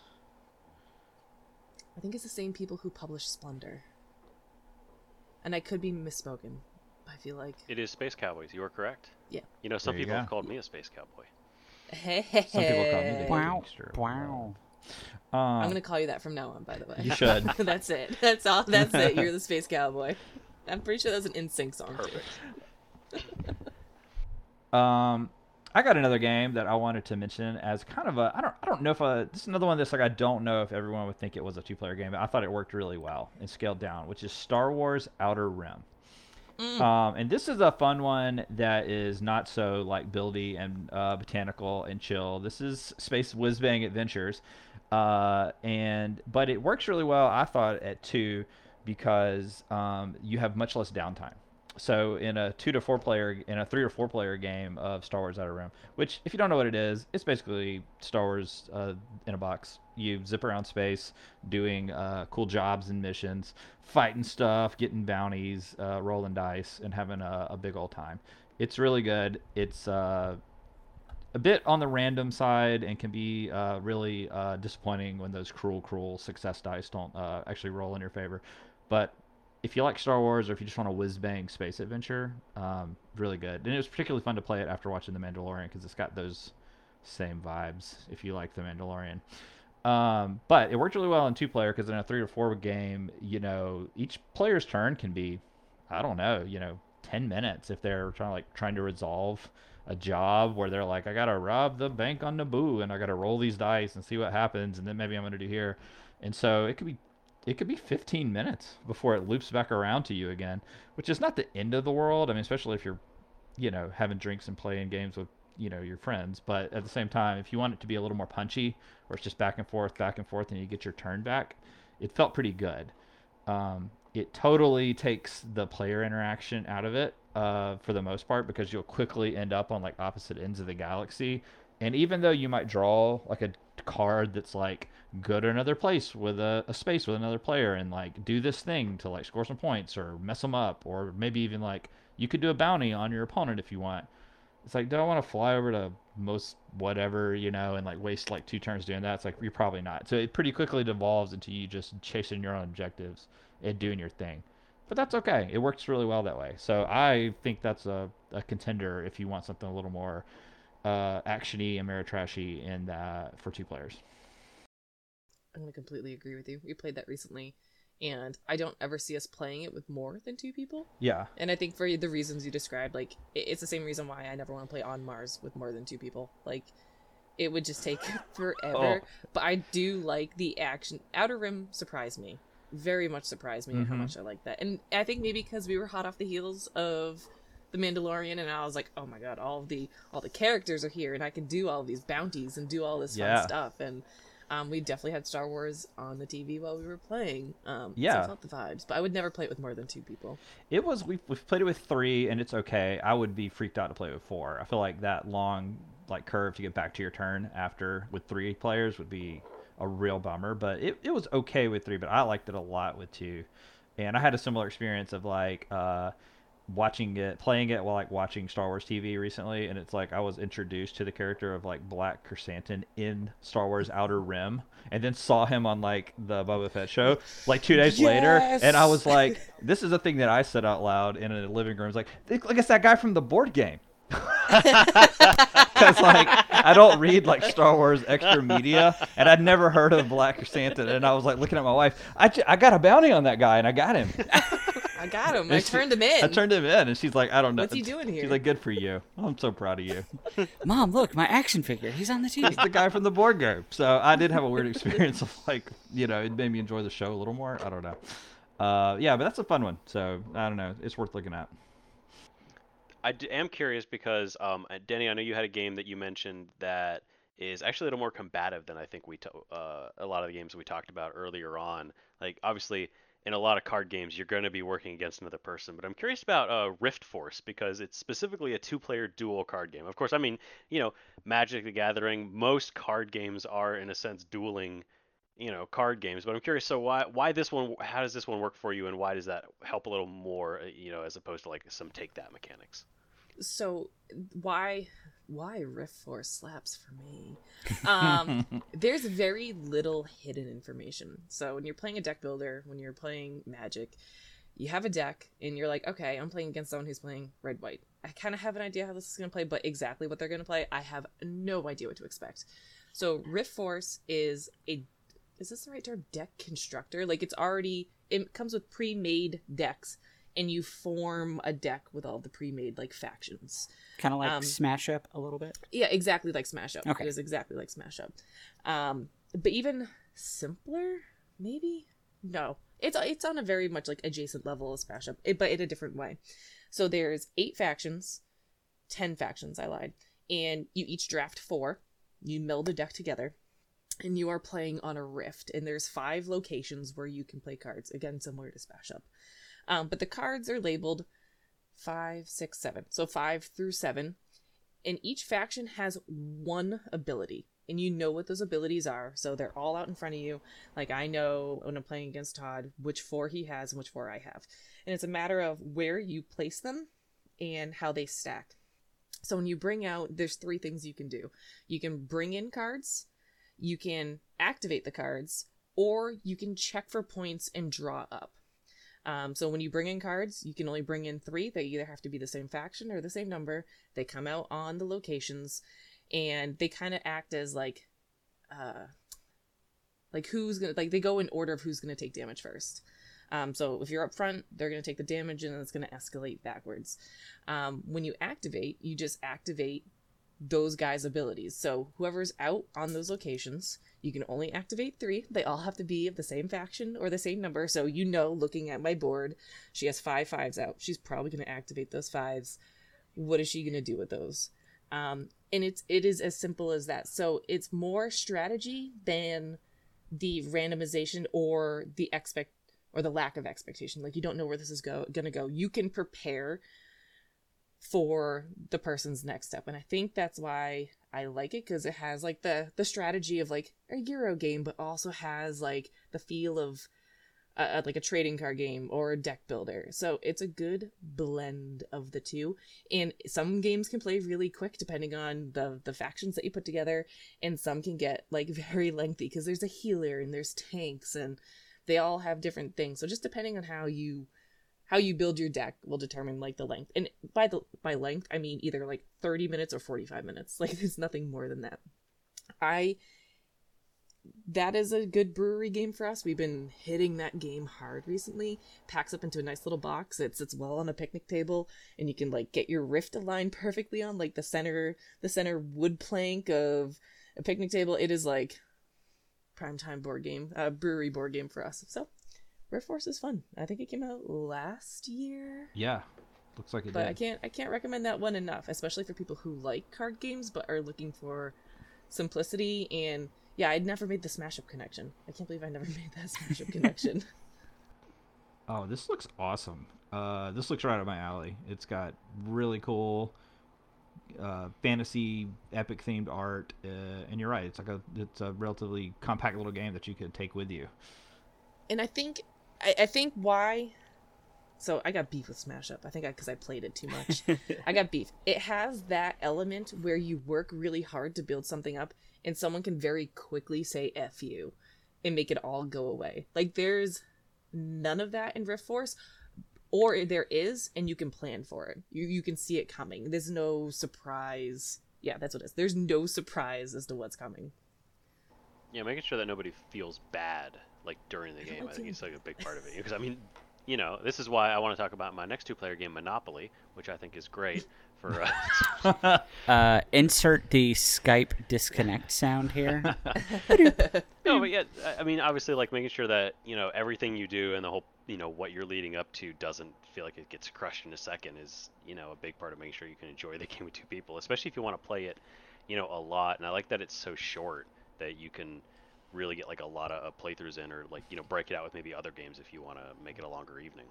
I think it's the same people who published Splendor. And I could be misspoken. I feel like it is Space Cowboys. You are correct. Yeah. You know, some you people go. have called me a space cowboy. Hey, hey, Some people call me the wow. Wow. Uh, I'm gonna call you that from now on. By the way, you should. that's it. That's all. That's it. You're the space cowboy. I'm pretty sure that's an NSYNC song. Perfect. um, I got another game that I wanted to mention as kind of a I don't I don't know if a, this is another one that's like I don't know if everyone would think it was a two player game, but I thought it worked really well and scaled down, which is Star Wars Outer Rim. Mm. Um, and this is a fun one that is not so like buildy and uh, botanical and chill. This is Space Whiz Bang Adventures, uh, and but it works really well. I thought at two because um, you have much less downtime. So in a two to four player, in a three or four player game of Star Wars Outer Rim, which if you don't know what it is, it's basically Star Wars uh, in a box. You zip around space, doing uh, cool jobs and missions, fighting stuff, getting bounties, uh, rolling dice, and having a, a, big old time. It's really good. It's uh, a bit on the random side and can be uh, really uh, disappointing when those cruel, cruel success dice don't actually roll in your favor. But if you like Star Wars or if you just want a whiz bang space adventure, um, really good. And it was particularly fun to play it after watching The Mandalorian because it's got those same vibes. If you like The Mandalorian, um, but it worked really well in two player because in a three or four game, you know, each player's turn can be, I don't know, you know, ten minutes if they're trying to like trying to resolve a job where they're like, I gotta rob the bank on Naboo and I gotta roll these dice and see what happens and then maybe I'm gonna do here. And so it could be it could be 15 minutes before it loops back around to you again, which is not the end of the world. I mean, especially if you're, you know, having drinks and playing games with you know your friends. But at the same time, if you want it to be a little more punchy, or it's just back and forth, back and forth, and you get your turn back, it felt pretty good. Um, it totally takes the player interaction out of it uh, for the most part because you'll quickly end up on like opposite ends of the galaxy. And even though you might draw like a card that's like go to another place with a, a space with another player and like do this thing to like score some points or mess them up or maybe even like you could do a bounty on your opponent if you want it's like do i want to fly over to most whatever you know and like waste like two turns doing that? It's like you're probably not. So it pretty quickly devolves into you just chasing your own objectives and doing your thing. But that's okay. It works really well that way. So i think that's a, a contender if you want something a little more uh, actiony and Ameritrashy in for two players. I'm gonna completely agree with you. We played that recently, and I don't ever see us playing it with more than two people. Yeah, And I think for the reasons you described, like it's the same reason why I never want to play on Mars with more than two people. Like it would just take forever. Oh. But I do like the action. Outer Rim surprised me, very much surprised me how Mhm. much I like that. And I think maybe because we were hot off the heels of the Mandalorian, and I was like, oh my god, all of the all the characters are here, and I can do all these bounties and do all this fun stuff. And um, we definitely had Star Wars on the TV while we were playing. Um, so Yeah. I felt the vibes, but I would never play it with more than two people. it was. We've, we've played it with three, and it's okay. I would be freaked out to play with four. I feel like that long like curve to get back to your turn after with three players would be a real bummer. But it, it was okay with three, but I liked it a lot with two. And I had a similar experience of like uh, watching it, playing it while like watching Star Wars TV recently, and it's like I was introduced to the character of like Black Chrysanthemum in Star Wars Outer Rim, and then saw him on like the Boba Fett show like two days later, and I was like, this is a thing that I said out loud in a living room. It's like, look, it's that guy from the board game. Because like I don't read like Star Wars extra media, and I'd never heard of Black Chrysanthemum, and I was like looking at my wife. I, j- I got a bounty on that guy, and I got him. I got him. I she- turned him in. I turned him in, and she's like, I don't know. What's he doing here? She's like, good for you. I'm so proud of you. Mom, look, my action figure. He's on the It's TV. the guy from the board game. So I did have a weird experience of like, you know, it made me enjoy the show a little more. I don't know. Uh, yeah, but that's a fun one. So I don't know. It's worth looking at. I d- am curious because, um, uh, Dani, I know you had a game that you mentioned that is actually a little more combative than I think we to- uh, a lot of the games we talked about earlier on. Like obviously, in a lot of card games, you're going to be working against another person. But I'm curious about uh, Riftforce because it's specifically a two-player dual card game. Of course, I mean, you know, Magic the Gathering. Most card games are in a sense dueling. You know, card games, but I'm curious. So why why this one? How does this one work for you, and why does that help a little more? uh, You know, as opposed to like some take that mechanics. So why why Riftforce slaps for me? Um there's very little hidden information. So when you're playing a deck builder when you're playing magic you have a deck and you're like okay i'm playing against someone who's playing red white. I kind of have an idea how this is going to play but exactly what they're going to play i have no idea what to expect. So Riftforce is a is this the right term? Deck constructor? Like it's already it comes with pre-made decks and you form a deck with all the pre-made like factions kind of like Um, Smash Up a little bit. yeah, exactly like Smash Up. Okay. It is exactly like Smash Up. Um, but even simpler, maybe? No. It's it's on a very much like adjacent level of Smash Up, but in a different way. So there's eight factions, ten factions, I lied. And you each draft four. You meld a deck together. And you are playing on a rift. And there's five locations where you can play cards. Again, similar to Smash Up. Um, but the cards are labeled five, six, seven. So five through seven. And each faction has one ability. And you know what those abilities are. So they're all out in front of you. Like i know when i'm playing against todd which four he has and which four i have. And it's a matter of where you place them and how they stack. So when you bring out there's three things you can do. You can bring in cards you can activate the cards or you can check for points and draw up um, so when you bring in cards, you can only bring in three. They either have to be the same faction or the same number. They come out on the locations, and they kind of act as like, uh, like who's gonna like they go in order of who's gonna take damage first. Um, so if you're up front, they're gonna take the damage, and it's gonna escalate backwards. Um, when you activate, you just activate those guys' abilities. So whoever's out on those locations, you can only activate three. They all have to be of the same faction or the same number. So you know, looking at my board, she has five fives out. She's probably going to activate those fives. What is she going to do with those? Um, and it's it is as simple as that. So it's more strategy than the randomization or the expect or the lack of expectation. Like you don't know where this is go gonna go. You can prepare for the person's next step, and I think that's why I like it because it has like the the strategy of like a Euro game, but also has like the feel of uh, like a trading card game or a deck builder. So it's a good blend of the two. And some games can play really quick depending on the the factions that you put together, and some can get like very lengthy because there's a healer and there's tanks and they all have different things. So just depending on how you how you build your deck will determine like the length. And by the by length, I mean either like 30 minutes or 45 minutes. Like there's nothing more than that. I that is a good brewery game for us. We've been hitting that game hard recently. Packs up into a nice little box. It sits well on a picnic table, and you can like get your rift aligned perfectly on like the center the center wood plank of a picnic table. It is like prime time board game, uh, brewery board game for us. So Riftforce is fun. I think it came out last year. Yeah, looks like it But did. I can't I can't recommend that one enough, especially for people who like card games but are looking for simplicity and yeah, I'd never made the smash up connection. I can't believe I never made that smash up connection. Oh, this looks awesome. Uh, this looks right up my alley. It's got really cool uh, fantasy epic themed art, uh, and you're right. It's like a it's a relatively compact little game that you could take with you. and I think I, I think why so I got beef with Smash Up. I think because I, played it too much. I got beef. It has that element where you work really hard to build something up, and someone can very quickly say "f you" and make it all go away. Like there's none of that in Riftforce, or there is, and you can plan for it. You you can see it coming. There's no surprise. Yeah, that's what it is. There's no surprise as to what's coming. Yeah, making sure that nobody feels bad like during the game. I think it's like a big part of it. Because I mean, you know, this is why I want to talk about my next two-player game, Monopoly, which I think is great for. Uh, Uh, insert the Skype disconnect sound here. no, but yeah, I- I mean, obviously, like making sure that you know everything you do and the whole, you know, what you're leading up to doesn't feel like it gets crushed in a second is, you know, a big part of making sure you can enjoy the game with two people, especially if you want to play it, you know, a lot. And I like that it's so short that you can really get like a lot of uh, playthroughs in, or like you know, break it out with maybe other games if you want to make it a longer evening.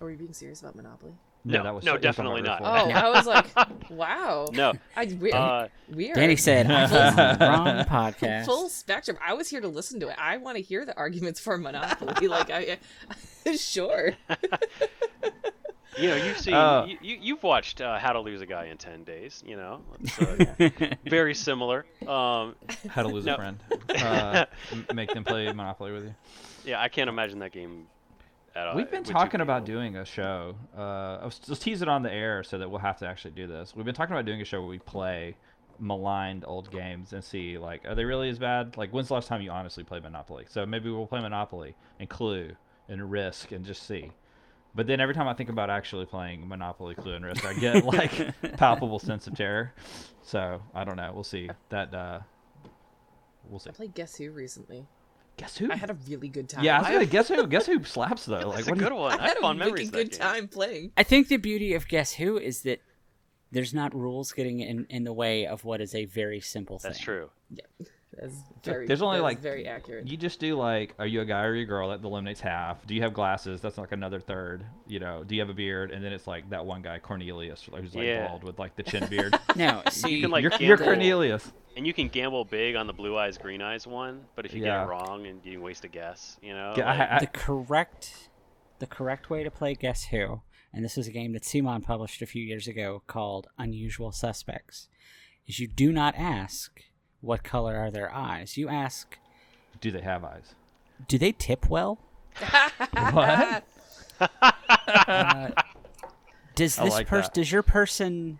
Are we being serious about Monopoly? No, that was no, definitely not. Oh, I was like, wow. No, I we, uh, we are Dani said, "I was the wrong podcast." full spectrum. I was here to listen to it. I want to hear the arguments for Monopoly. like I, sure. You know, you've seen, Uh, you, you, you've watched uh, How to Lose a Guy in Ten Days. You know, it's, uh, very similar. Um, How to lose No. a friend. Uh, make them play Monopoly with you. yeah, I can't imagine that game. At all. We've been with two talking about people. doing a show. Uh, I was tease it on the air so that we'll have to actually do this. We've been talking about doing a show where we play maligned old games and see like are they really as bad? Like when's the last time you honestly played Monopoly? So maybe we'll play Monopoly and Clue and Risk and just see. But then every time I think about actually playing Monopoly, Clue, and Risk, I get like palpable sense of terror. So I don't know. We'll see. That uh, we'll see. I played Guess Who recently. Guess who? I had a really good time. yeah, I was gonna guess who. Guess who slaps though. That's like a what do you- good one. I I had have a fond really good game. time playing. I think the beauty of Guess Who is that there's not rules getting in, in the way of what is a very simple thing. That's true. That's very. There's only like very accurate. You just do like, are you a guy or are you a girl? That eliminates half. Do you have glasses? That's like another third. You know, do you have a beard? And then it's like that one guy Cornelius, who's like Yeah. bald with like the chin beard. No, see, you can, like, you're, you're. Cornelius. And you can gamble big on the blue eyes, green eyes one, but if you get it wrong and you waste a guess, you know. Yeah, like- I- the correct the correct way to play Guess Who, and this is a game that Simon published a few years ago called Unusual Suspects, is you do not ask what color are their eyes. You ask, Do they have eyes? do they tip well? What? Uh, does I this like person that. does your person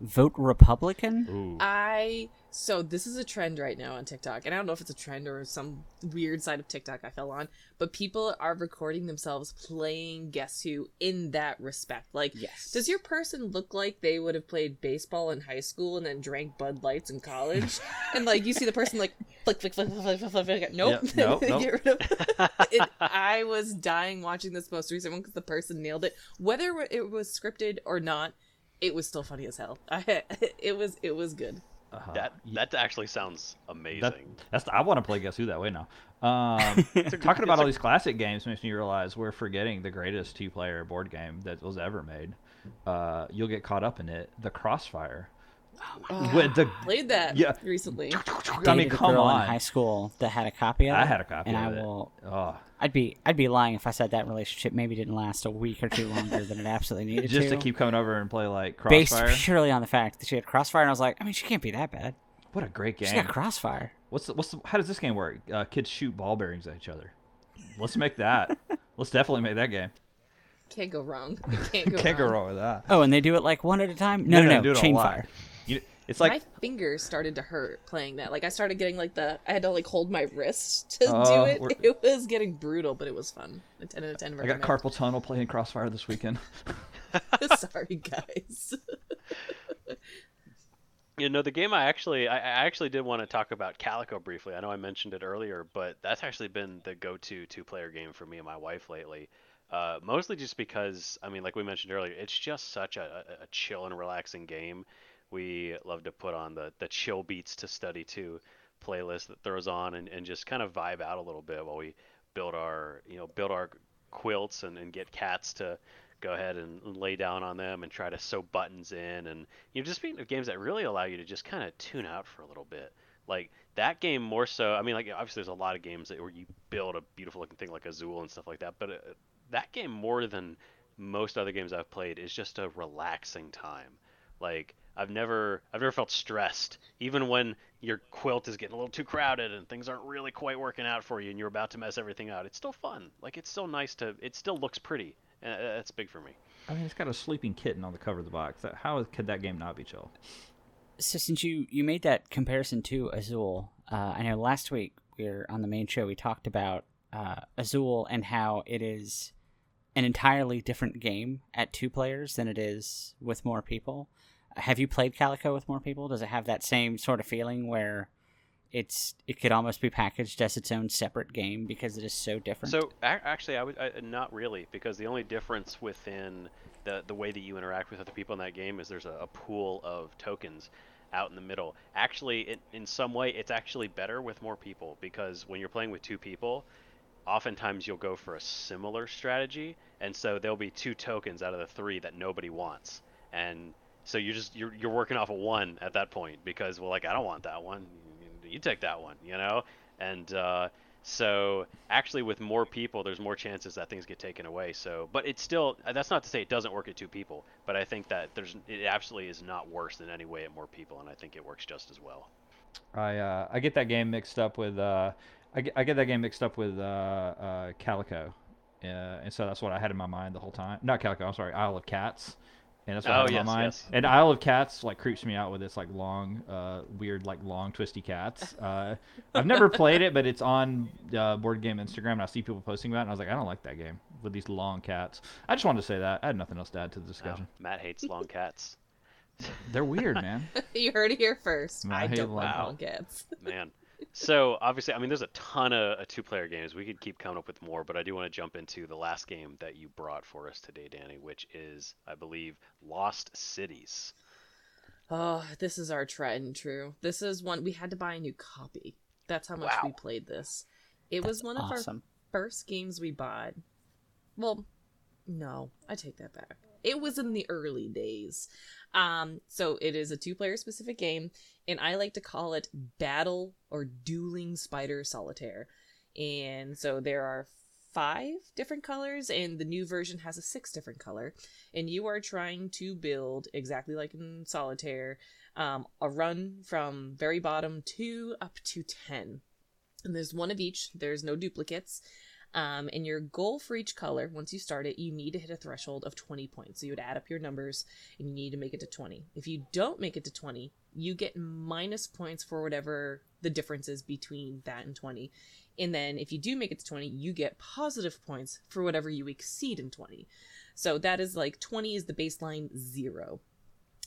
vote Republican? Ooh. I so this is a trend right now on TikTok, and I don't know if it's a trend or some weird side of TikTok I fell on, but people are recording themselves playing Guess Who in that respect. Like, Yes. does your person look like they would have played baseball in high school and then drank Bud Lights in college? and like you see the person like flick flick flick flick flick flick, flick. Nope, Yep, nope, nope. Get rid of- it, I was dying watching this most recent one because the person nailed it. Whether it was scripted or not, it was still funny as hell. I, it was it was good. Uh, That that actually sounds amazing. that, that's I want to play Guess Who that way now. Um, talking about all these classic games makes me realize we're forgetting the greatest two-player board game that was ever made. Uh, you'll get caught up in it. The Crossfire. With the Played that Yeah. recently. I mean, Dated come girl in high school that had a copy of it. I had a copy and of I it. will. Oh, I'd be I'd be lying if I said that relationship maybe didn't last a week or two longer than it absolutely needed just to. Just to keep coming over and play like Crossfire. based purely on the fact that she had Crossfire, and I was like, I mean, she can't be that bad. What a great She's game! got Crossfire. What's the, what's the, how does this game work? Uh, kids shoot ball bearings at each other. Let's make that. Let's definitely make that game. Can't go wrong. Can't go Can't go wrong. wrong with that. Oh, and they do it like one at a time. No, no, no, do it a chain fire. You, it's like my fingers started to hurt playing that. Like I started getting like the I had to like hold my wrist to Oh, do it. we're- It was getting brutal, but it was fun. A ten out of ten. I got recommend. carpal tunnel playing Crossfire this weekend. Sorry, guys. You know, the game I actually I, I actually did want to talk about Calico briefly. I know I mentioned it earlier, but that's actually been the go-to two-player game for me and my wife lately. Uh, mostly just because, I mean, like we mentioned earlier, it's just such a, a, a chill and relaxing game. We love to put on the, the chill beats to study to playlist that throws on and, and just kind of vibe out a little bit while we build our you know build our quilts and, and get cats to go ahead and lay down on them and try to sew buttons in. And you know just being games that really allow you to just kind of tune out for a little bit. Like that game more so i mean like obviously there's a lot of games that where you build a beautiful looking thing like azul and stuff like that but uh, that game more than most other games i've played is just a relaxing time. Like i've never i've never felt stressed even when your quilt is getting a little too crowded and things aren't really quite working out for you and you're about to mess everything out it's still fun like it's still nice to it still looks pretty and uh, that's big for me I mean, it's got a sleeping kitten on the cover of the box. How could that game not be chill? So since you you made that comparison to Azul, uh, I know last week we were on the main show. We talked about uh, Azul and how it is an entirely different game at two players than it is with more people. Have you played Calico with more people? Does it have that same sort of feeling where it's it could almost be packaged as its own separate game because it is so different? So actually, I would I, not really because the only difference within the the way that you interact with other people in that game is there's a, a pool of tokens out in the middle. Actually, it, in some way, it's actually better with more people because when you're playing with two people, oftentimes you'll go for a similar strategy, and so there'll be two tokens out of the three that nobody wants, and so you're just you're you're working off of one at that point because well, like I don't want that one, you take that one, you know, and uh, so actually with more people, there's more chances that things get taken away. So, but it's still that's not to say it doesn't work at two people, but I think that there's it absolutely is not worse than any way at more people, and I think it works just as well. I uh, I get that game mixed up with uh, I, get, I get that game mixed up with uh, uh, Calico, and so that's what I had in my mind the whole time. Not Calico, I'm sorry, Isle of Cats, and that's what I Oh, in yes, my mind. yes. And Isle of Cats like creeps me out with its like long, uh, weird like long twisty cats. Uh, I've never played it, but it's on uh, board game Instagram, and I see people posting about it, and I was like, I don't like that game with these long cats. I just wanted to say that. I had nothing else to add to the Oh, discussion. Matt hates long cats. They're weird, man. you heard it here first. I I hate don't like long cats. Man. So obviously, I mean, there's a ton of uh, two-player games. We could keep coming up with more, but I do want to jump into the last game that you brought for us today, Dani, which is, I believe, Lost Cities. Oh, this is our tried and true. This is one we had to buy a new copy. That's how much we played this. It was one of our first games we bought. Well, no, I take that back. It was in the early days. Um, so it is a two-player specific game, and I like to call it Battle or Dueling Spider Solitaire. And so there are five different colors, and the new version has a six different color. And you are trying to build exactly like in Solitaire, um, a run from very bottom to up to ten. And there's one of each. There's no duplicates. Um, and your goal for each color, once you start it, you need to hit a threshold of 20 points. So you would add up your numbers and you need to make it to 20. If you don't make it to 20, you get minus points for whatever the difference is between that and 20. And then if you do make it to 20, you get positive points for whatever you exceed in 20. So that is like 20 is the baseline zero.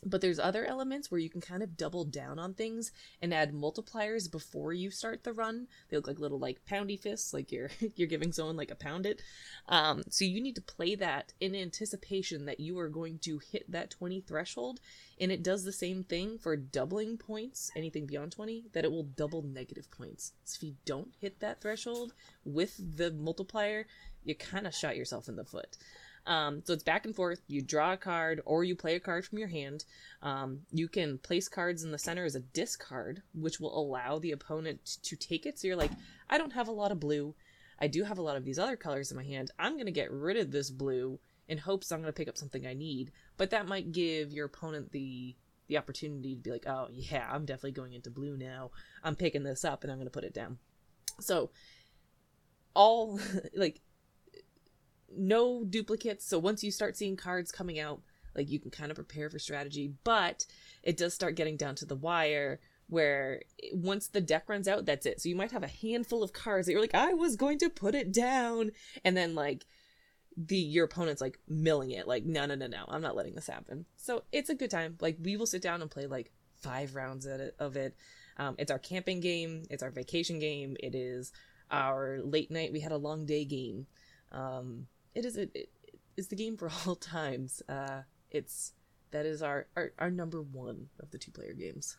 But there's other elements where you can kind of double down on things and add multipliers before you start the run. They look like little like poundy fists, like you're you're giving someone like a pound it. Um, so you need to play that in anticipation that you are going to hit that 20 threshold, and it does the same thing for doubling points, anything beyond 20, that it will double negative points. So if you don't hit that threshold with the multiplier, you kind of shot yourself in the foot. Um, so it's back and forth. You draw a card or you play a card from your hand. Um, you can place cards in the center as a discard, which will allow the opponent to take it. So you're like, I don't have a lot of blue. I do have a lot of these other colors in my hand. I'm going to get rid of this blue in hopes I'm going to pick up something I need. But that might give your opponent the the opportunity to be like, oh yeah, I'm definitely going into blue now. I'm picking this up and I'm going to put it down. So all like no duplicates. So once you start seeing cards coming out, like you can kind of prepare for strategy, but it does start getting down to the wire where once the deck runs out, that's it. So you might have a handful of cards that you're like, I was going to put it down, and then like the your opponent's like milling it, like no no no no, I'm not letting this happen. So it's a good time. Like we will sit down and play like five rounds of it. Um, it's our camping game. It's our vacation game. It is our late night. We had a long day game. Um, it is it, it is the game for all times. Uh, it's that is our, our our number one of the two player games.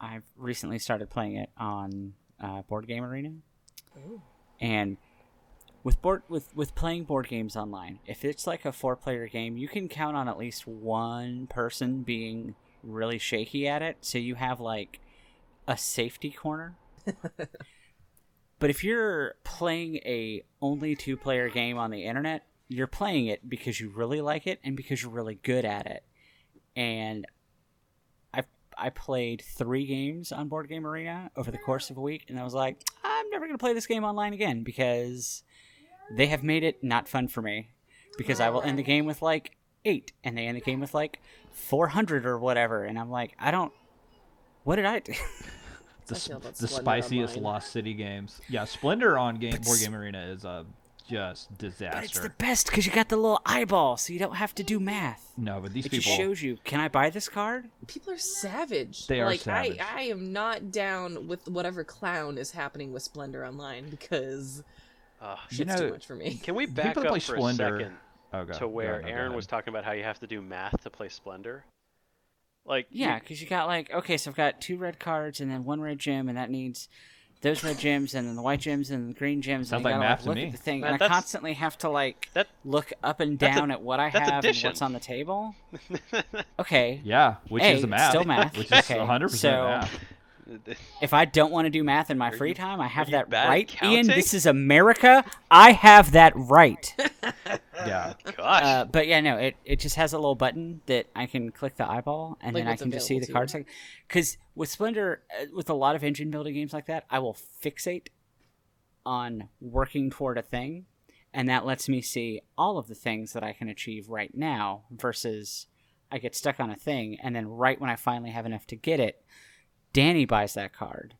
I've recently started playing it on uh, Board Game Arena, Oh. and with board with with playing board games online, if it's like a four player game, you can count on at least one person being really shaky at it. So you have like a safety corner. but if you're playing a only two player game on the internet, you're playing it because you really like it and because you're really good at it. And I I played three games on Board Game Arena over the course of a week, and I was like, I'm never gonna play this game online again because they have made it not fun for me. Because I will end the game with like eight, and they end the game with like 400 or whatever, and I'm like, I don't. What did I do? The, I s- feel about the Splendor spiciest Lost City games. Yeah, Splendor on game Board Game Arena is uh, just disaster. but it's the best because you got the little eyeball, so you don't have to do math. No, but these It people. just shows you, can I buy this card? People are savage. They are like savage. I I am not down with whatever clown is happening with Splendor Online because Uh, You know, too much for me. can we back up play for Splendor. a second Oh, go- to where ahead, no, Aaron was talking about how you have to do math to play Splendor? Like Yeah, because you got like, okay, so I've got two red cards and then one red gem, and that needs those red gems and then the white gems and the green gems. Sounds and you like gotta, math to look me. at the thing, Man, and I constantly have to like that look up and That's a- down at what I have and what's on the table. Okay, Yeah, which Hey, is a math. still math. Which is Okay, 100% so- math. if I don't want to do math in my Are free you- time, I have that right. Ian, this is America. I have that right. Yeah. gosh. Uh, but yeah, no, it, it just has a little button that I can click the eyeball and Like then I can just see the cards. Because with Splendor, uh, with a lot of engine building games like that, I will fixate on working toward a thing, and that lets me see all of the things that I can achieve right now versus I get stuck on a thing, and then right when I finally have enough to get it, Dani buys that card.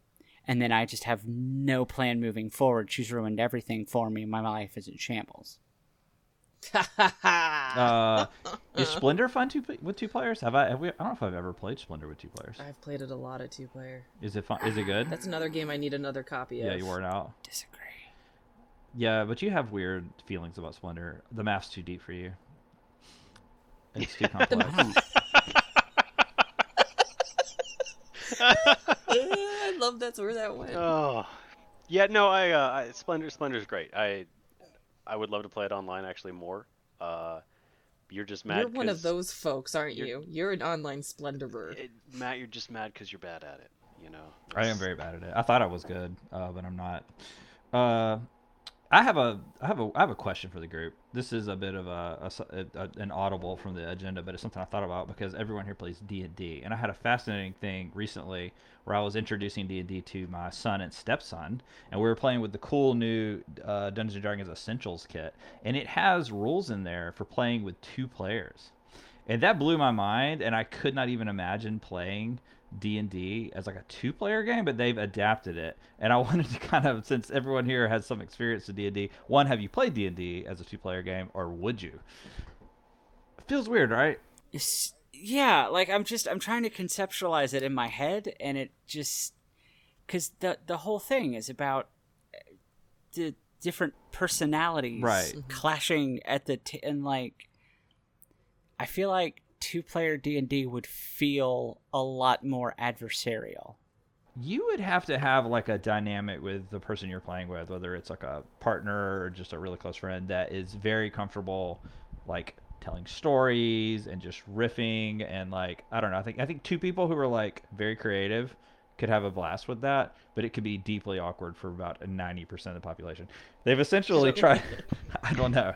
And then I just have no plan moving forward. She's ruined everything for me. My life is in shambles. Uh, is Splendor fun two, with two players? Have I? Have we, I don't know if I've ever played Splendor with two players. I've played it a lot at two player. Is it fun? Is it good? That's another game I need another copy of. Yeah, you wore it out. Disagree. Yeah, but you have weird feelings about Splendor. The math's too deep for you. It's too complex. I love that's where that went. Oh, yeah. No, I, uh, I Splendor. Splendor's great. I, I would love to play it online actually more. Uh, you're just mad. You're one of those folks, aren't you're- you? You're an online splendorer. It, Matt, you're just mad because you're bad at it. You know. I am very bad at it. I thought I was good, uh, but I'm not. Uh, I have a I have a I have a question for the group. This is a bit of a, a a- an audible from the agenda, but it's something I thought about because everyone here plays D and D, and I had a fascinating thing recently where I was introducing D and D to my son and stepson, and we were playing with the cool new uh, Dungeons and Dragons Essentials kit, and it has rules in there for playing with two players, and that blew my mind, and I could not even imagine playing D&D as like a two-player game, but they've adapted it. And I wanted to kind of since everyone here has some experience with D&D, one have you played D&D as a two-player game or would you? Feels weird, right? It's- yeah, like I'm just I'm trying to conceptualize it in my head, and it just because the the whole thing is about uh, the different personalities Right. Mhm. clashing at the t- and like I feel like two player D and D would feel a lot more adversarial. you would have to have like a dynamic with the person you're playing with, whether it's like a partner or just a really close friend that is very comfortable, like telling stories and just riffing and like I don't know. I think I think two people who are like very creative could have a blast with that, but it could be deeply awkward for about ninety percent of the population. They've essentially So- tried. I don't know.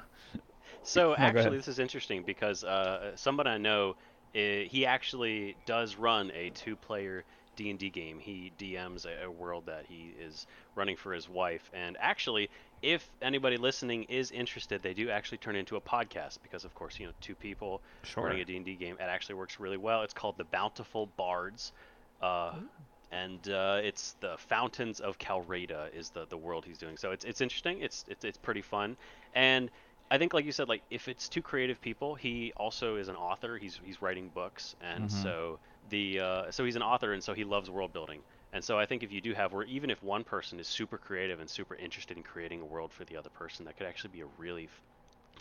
So ahead. actually, this is interesting because uh, someone I know, eh, he actually does run a two-player D&D game. He DMs a, a world that he is running for his wife. And actually, if anybody listening is interested, they do actually turn into a podcast because, of course, you know, two people Sure. running a D&D game. It actually works really well. It's called the Bountiful Bards. Uh, and uh, it's the Fountains of Calreda is the, the world he's doing. So it's it's interesting. It's it's it's pretty fun. And I think, like you said, like if it's two creative people, he also is an author. He's he's writing books, and Mhm. so the uh, so he's an author, and so he loves world building. And so I think if you do have, where even if one person is super creative and super interested in creating a world for the other person, that could actually be a really f-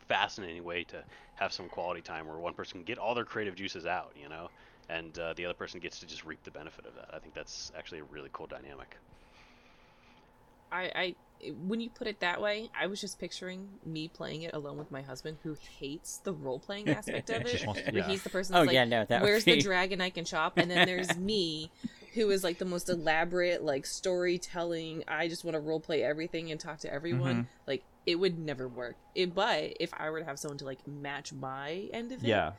fascinating way to have some quality time where one person can get all their creative juices out, you know, and uh, the other person gets to just reap the benefit of that. I think that's actually a really cool dynamic. I, I when you put it that way, I was just picturing me playing it alone with my husband, who hates the role playing aspect of it. to- yeah. he's the person Oh like, yeah, no, that where's would the be... dragon I can chop? And then there's me, who is like the most elaborate, like storytelling. I just want to role play everything and talk to everyone. Mhm. Like it would never work. It, but if I were to have someone to like match my end of it, Yeah.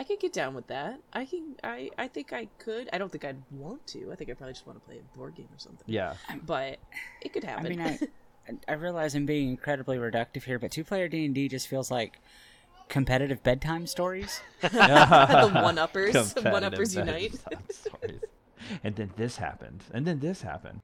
I could get down with that. I can. I I think I could. I don't think I'd want to. I think I probably just want to play a board game or something. Yeah. But it could I happen. mean, I, I realize I'm being incredibly reductive here, but two-player D&D just feels like competitive bedtime stories. the one uppers, Competitive one uppers unite. And then this happened. And then this happened.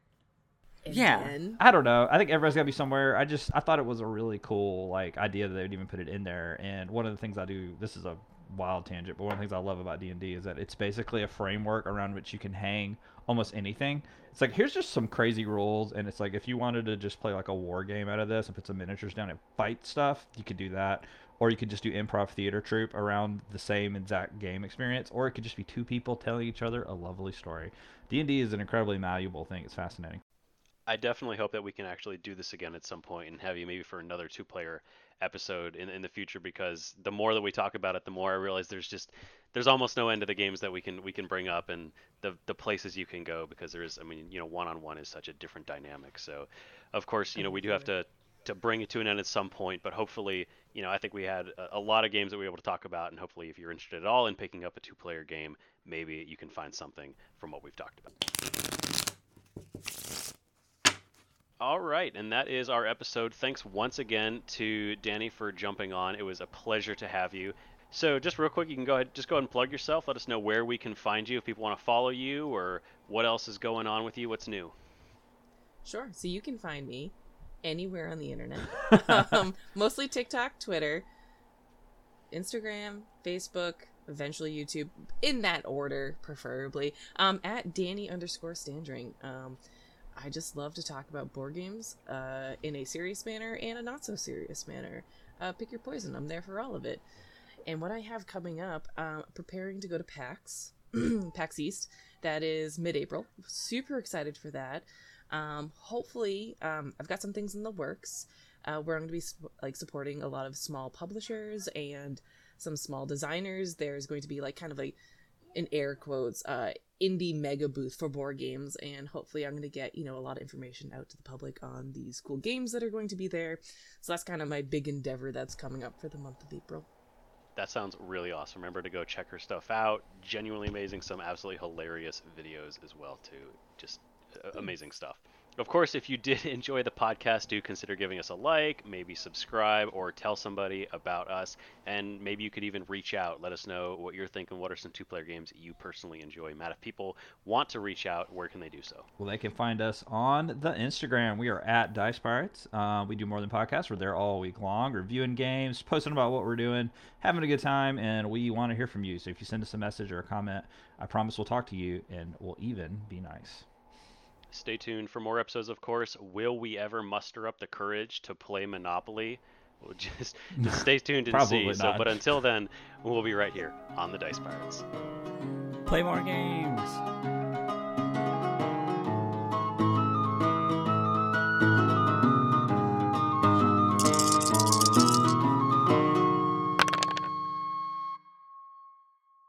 And Yeah. then- I don't know. I think everybody's got to be somewhere. I just I thought it was a really cool like idea that they would even put it in there. And one of the things I do this is a wild tangent, but one of the things I love about D and D is that it's basically a framework around which you can hang almost anything. It's like here's just some crazy rules, and it's like if you wanted to just play like a war game out of this and put some miniatures down and fight stuff, you could do that. Or you could just do improv theater troupe around the same exact game experience, or it could just be two people telling each other a lovely story. D and D is an incredibly malleable thing. It's fascinating. I definitely hope that we can actually do this again at some point and have you maybe for another two player episode in, in the future because the more that we talk about it the more I realize there's just there's almost no end to the games that we can we can bring up and the the places you can go because there is I mean you know one on one is such a different dynamic so of course you know we do have to to bring it to an end at some point but hopefully you know I think we had a, a lot of games that we were able to talk about and hopefully if you're interested at all in picking up a two player game maybe you can find something from what we've talked about. All right, and that is our episode. Thanks once again to Dani for jumping on. It was a pleasure to have you. So, just real quick, you can go ahead, just go ahead and plug yourself. Let us know where we can find you if people want to follow you or what else is going on with you. What's new? Sure. So you can find me anywhere on the internet. um, mostly TikTok, Twitter, Instagram, Facebook, eventually YouTube, in that order, preferably. Um, at Dani underscore Standring. Um, I just love to talk about board games uh, in a serious manner and a not so serious manner. Uh, pick your poison. I'm there for all of it. And what I have coming up, uh, preparing to go to PAX, PAX East. That is mid-April. Super excited for that. Um, hopefully, um, I've got some things in the works uh, where I'm going to be like supporting a lot of small publishers and some small designers. There's going to be like kind of like in air quotes uh, indie mega booth for board games, and hopefully, I'm going to get you know a lot of information out to the public on these cool games that are going to be there. So that's kind of my big endeavor that's coming up for the month of April. That sounds really awesome. Remember to go check her stuff out. Genuinely amazing. Some absolutely hilarious videos as well too. Just uh, amazing stuff. Of course, if you did enjoy the podcast, do consider giving us a like, maybe subscribe, or tell somebody about us. And maybe you could even reach out. Let us know what you're thinking. What are some two player games you personally enjoy? Matt, if people want to reach out, where can they do so? Well, they can find us on the Instagram. We are at Dice Pirates. Uh, we do more than podcasts. We're there all week long, reviewing games, posting about what we're doing, having a good time, and we want to hear from you. So if you send us a message or a comment, I promise we'll talk to you and we'll even be nice. Stay tuned for more episodes, of course. Will we ever muster up the courage to play Monopoly? We'll just, just stay tuned and Probably see. So, but until then, we'll be right here on the Dice Pirates. Play more games.